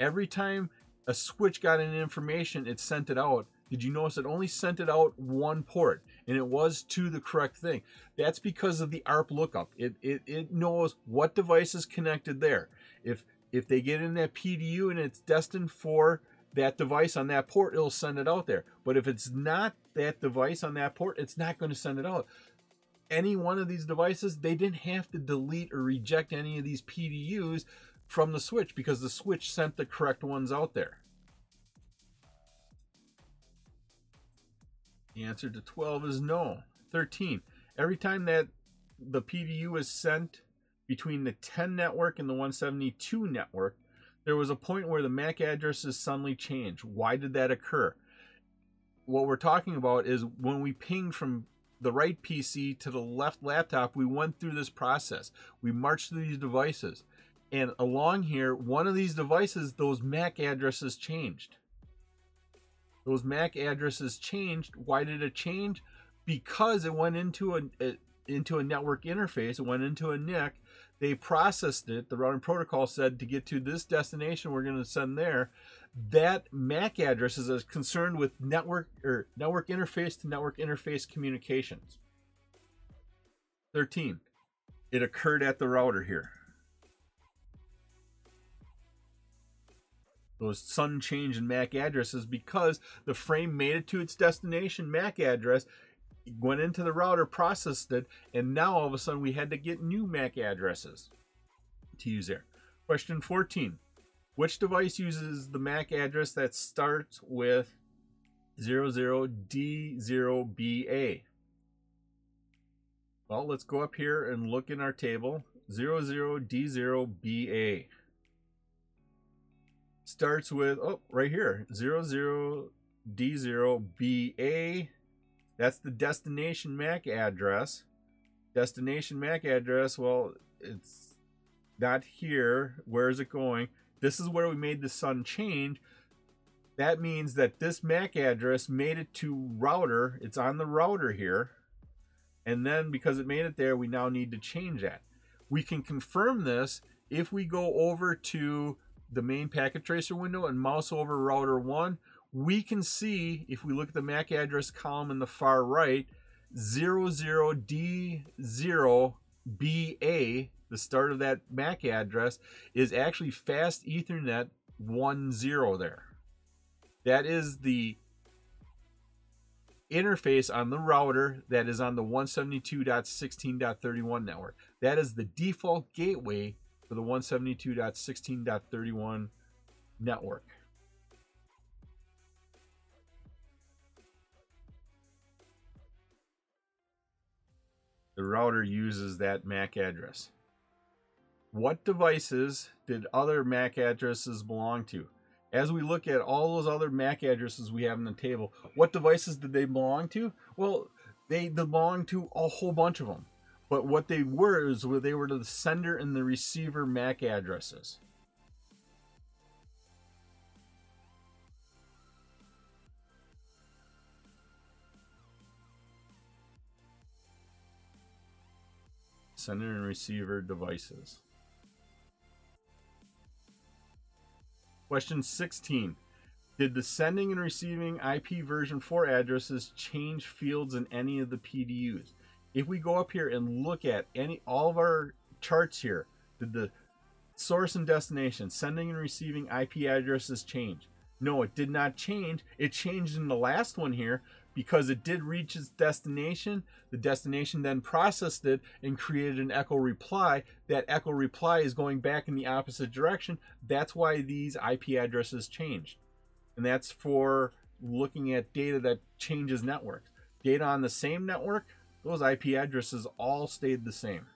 [SPEAKER 1] Every time a switch got an information, it sent it out did you notice it only sent it out one port and it was to the correct thing? That's because of the ARP lookup. It, it, it knows what device is connected there. If, if they get in that PDU and it's destined for that device on that port, it'll send it out there. But if it's not that device on that port, it's not going to send it out. Any one of these devices, they didn't have to delete or reject any of these PDUs from the switch because the switch sent the correct ones out there. The answer to 12 is no. 13. Every time that the PDU is sent between the 10 network and the 172 network, there was a point where the MAC addresses suddenly changed. Why did that occur? What we're talking about is when we pinged from the right PC to the left laptop, we went through this process. We marched through these devices. And along here, one of these devices, those MAC addresses changed. Those MAC addresses changed. Why did it change? Because it went into a, a into a network interface. It went into a NIC. They processed it. The routing protocol said to get to this destination, we're going to send there. That MAC address is concerned with network or network interface to network interface communications. 13. It occurred at the router here. those sun change in MAC addresses because the frame made it to its destination MAC address, went into the router, processed it, and now all of a sudden we had to get new MAC addresses to use there. Question 14. Which device uses the MAC address that starts with 00D0BA? Well, let's go up here and look in our table. 00D0BA starts with, oh, right here, 00D0BA. That's the destination MAC address. Destination MAC address, well, it's not here. Where is it going? This is where we made the sun change. That means that this MAC address made it to router. It's on the router here. And then because it made it there, we now need to change that. We can confirm this if we go over to the main packet tracer window and mouse over router 1, we can see, if we look at the MAC address column in the far right, 00D0BA, the start of that MAC address, is actually fast Ethernet 10 there. That is the interface on the router that is on the 172.16.31 network. That is the default gateway for the 172.16.31 network. The router uses that MAC address. What devices did other MAC addresses belong to? As we look at all those other MAC addresses we have in the table, what devices did they belong to? Well, they belong to a whole bunch of them. But what they were is where they were to the sender and the receiver MAC addresses. Sender and receiver devices. Question 16. Did the sending and receiving IP version 4 addresses change fields in any of the PDUs? If we go up here and look at any all of our charts here, did the source and destination, sending and receiving IP addresses change? No, it did not change. It changed in the last one here because it did reach its destination. The destination then processed it and created an echo reply. That echo reply is going back in the opposite direction. That's why these IP addresses changed. And that's for looking at data that changes networks. Data on the same network, those IP addresses all stayed the same.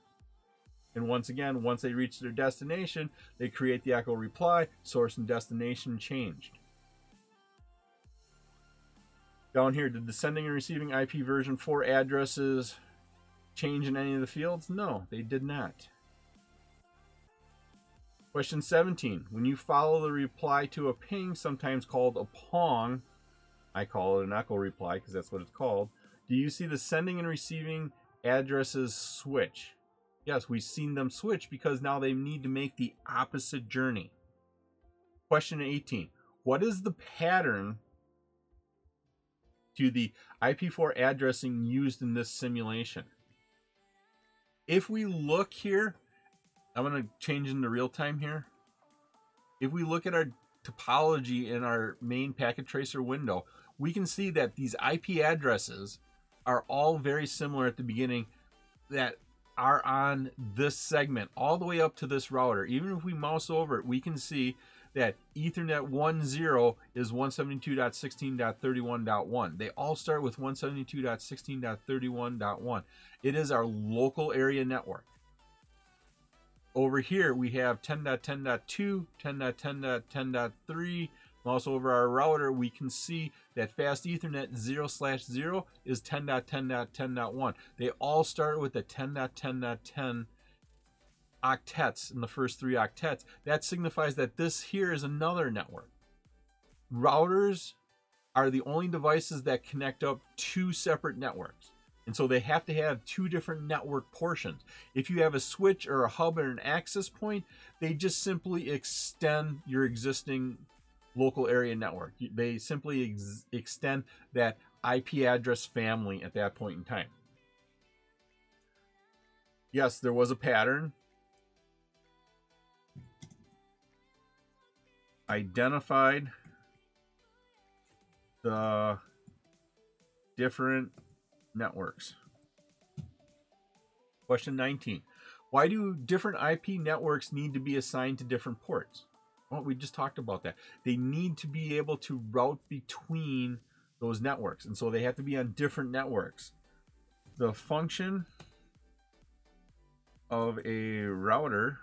[SPEAKER 1] And once again, once they reach their destination, they create the echo reply, source and destination changed. Down here, did the sending and receiving IP version 4 addresses change in any of the fields? No, they did not. Question 17. When you follow the reply to a ping, sometimes called a PONG, I call it an echo reply because that's what it's called, do you see the sending and receiving addresses switch? Yes, we've seen them switch because now they need to make the opposite journey. Question 18. What is the pattern to the IP4 addressing used in this simulation. If we look here, I'm going to change into real time here. If we look at our topology in our main packet tracer window, we can see that these IP addresses are all very similar at the beginning that are on this segment all the way up to this router. Even if we mouse over it, we can see that Ethernet 1.0 is 172.16.31.1. They all start with 172.16.31.1. It is our local area network. Over here, we have 10.10.2, 10.10.10.3. Mouse over our router, we can see that fast Ethernet 0 slash 0 is 10.10.10.1. They all start with the 10.10.10 octets in the first three octets, that signifies that this here is another network. Routers are the only devices that connect up two separate networks. And so they have to have two different network portions. If you have a switch or a hub or an access point, they just simply extend your existing local area network. They simply ex- extend that IP address family at that point in time. Yes, there was a pattern. Identified the different networks. Question 19. Why do different IP networks need to be assigned to different ports? Well, we just talked about that. They need to be able to route between those networks, and so they have to be on different networks. The function of a router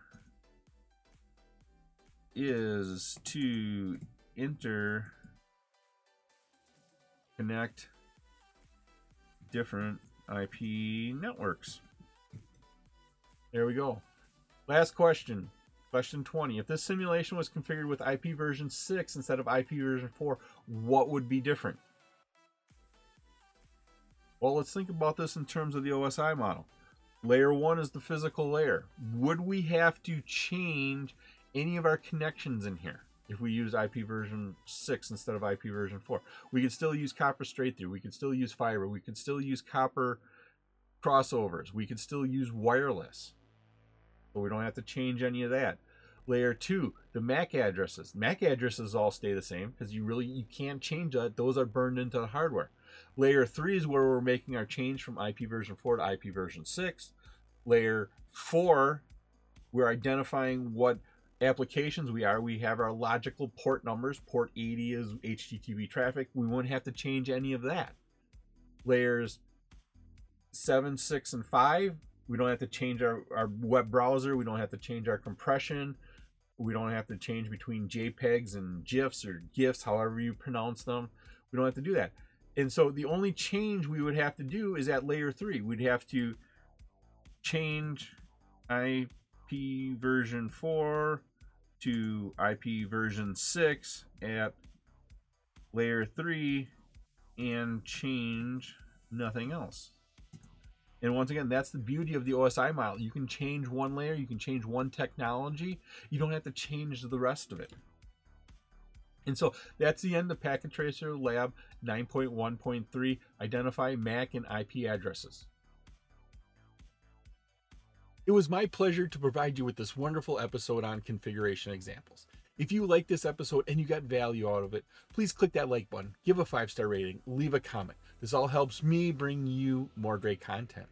[SPEAKER 1] is to enter connect different IP networks. There we go. Last question. Question 20. If this simulation was configured with IP version 6 instead of IP version 4, what would be different? Well, let's think about this in terms of the OSI model. Layer 1 is the physical layer. Would we have to change any of our connections in here if we use IP version 6 instead of IP version 4. We could still use copper straight through. We could still use fiber. We could still use copper crossovers. We could still use wireless. But we don't have to change any of that. Layer 2, the MAC addresses. MAC addresses all stay the same because you really you can't change that. Those are burned into the hardware. Layer 3 is where we're making our change from IP version 4 to IP version 6. Layer 4 We're identifying what applications we are. We have our logical port numbers. Port 80 is HTTP traffic. We won't have to change any of that. Layers 7, 6, and 5, we don't have to change our, our web browser. We don't have to change our compression. We don't have to change between JPEGs and GIFs or GIFs, however you pronounce them. We don't have to do that. And so the only change we would have to do is at layer 3. We'd have to change IP version 4 to IP version 6 at layer 3 and change nothing else. And once again, that's the beauty of the OSI model. You can change one layer, you can change one technology, you don't have to change the rest of it. And so that's the end of Packet Tracer Lab 9.1.3 Identify MAC and IP addresses. It was my pleasure to provide you with this wonderful episode on configuration examples. If you like this episode and you got value out of it, please click that like button, give a five star rating, leave a comment. This all helps me bring you more great content.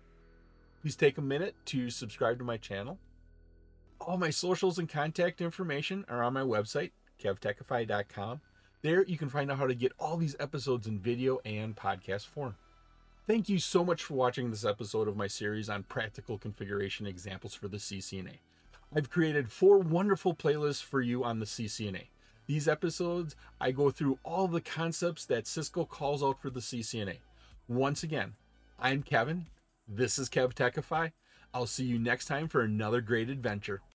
[SPEAKER 1] Please take a minute to subscribe to my channel. All my socials and contact information are on my website, kevtechify.com. There you can find out how to get all these episodes in video and podcast form. Thank you so much for watching this episode of my series on practical configuration examples for the CCNA. I've created four wonderful playlists for you on the CCNA. These episodes, I go through all the concepts that Cisco calls out for the CCNA. Once again, I'm Kevin. This is KevTechify. I'll see you next time for another great adventure.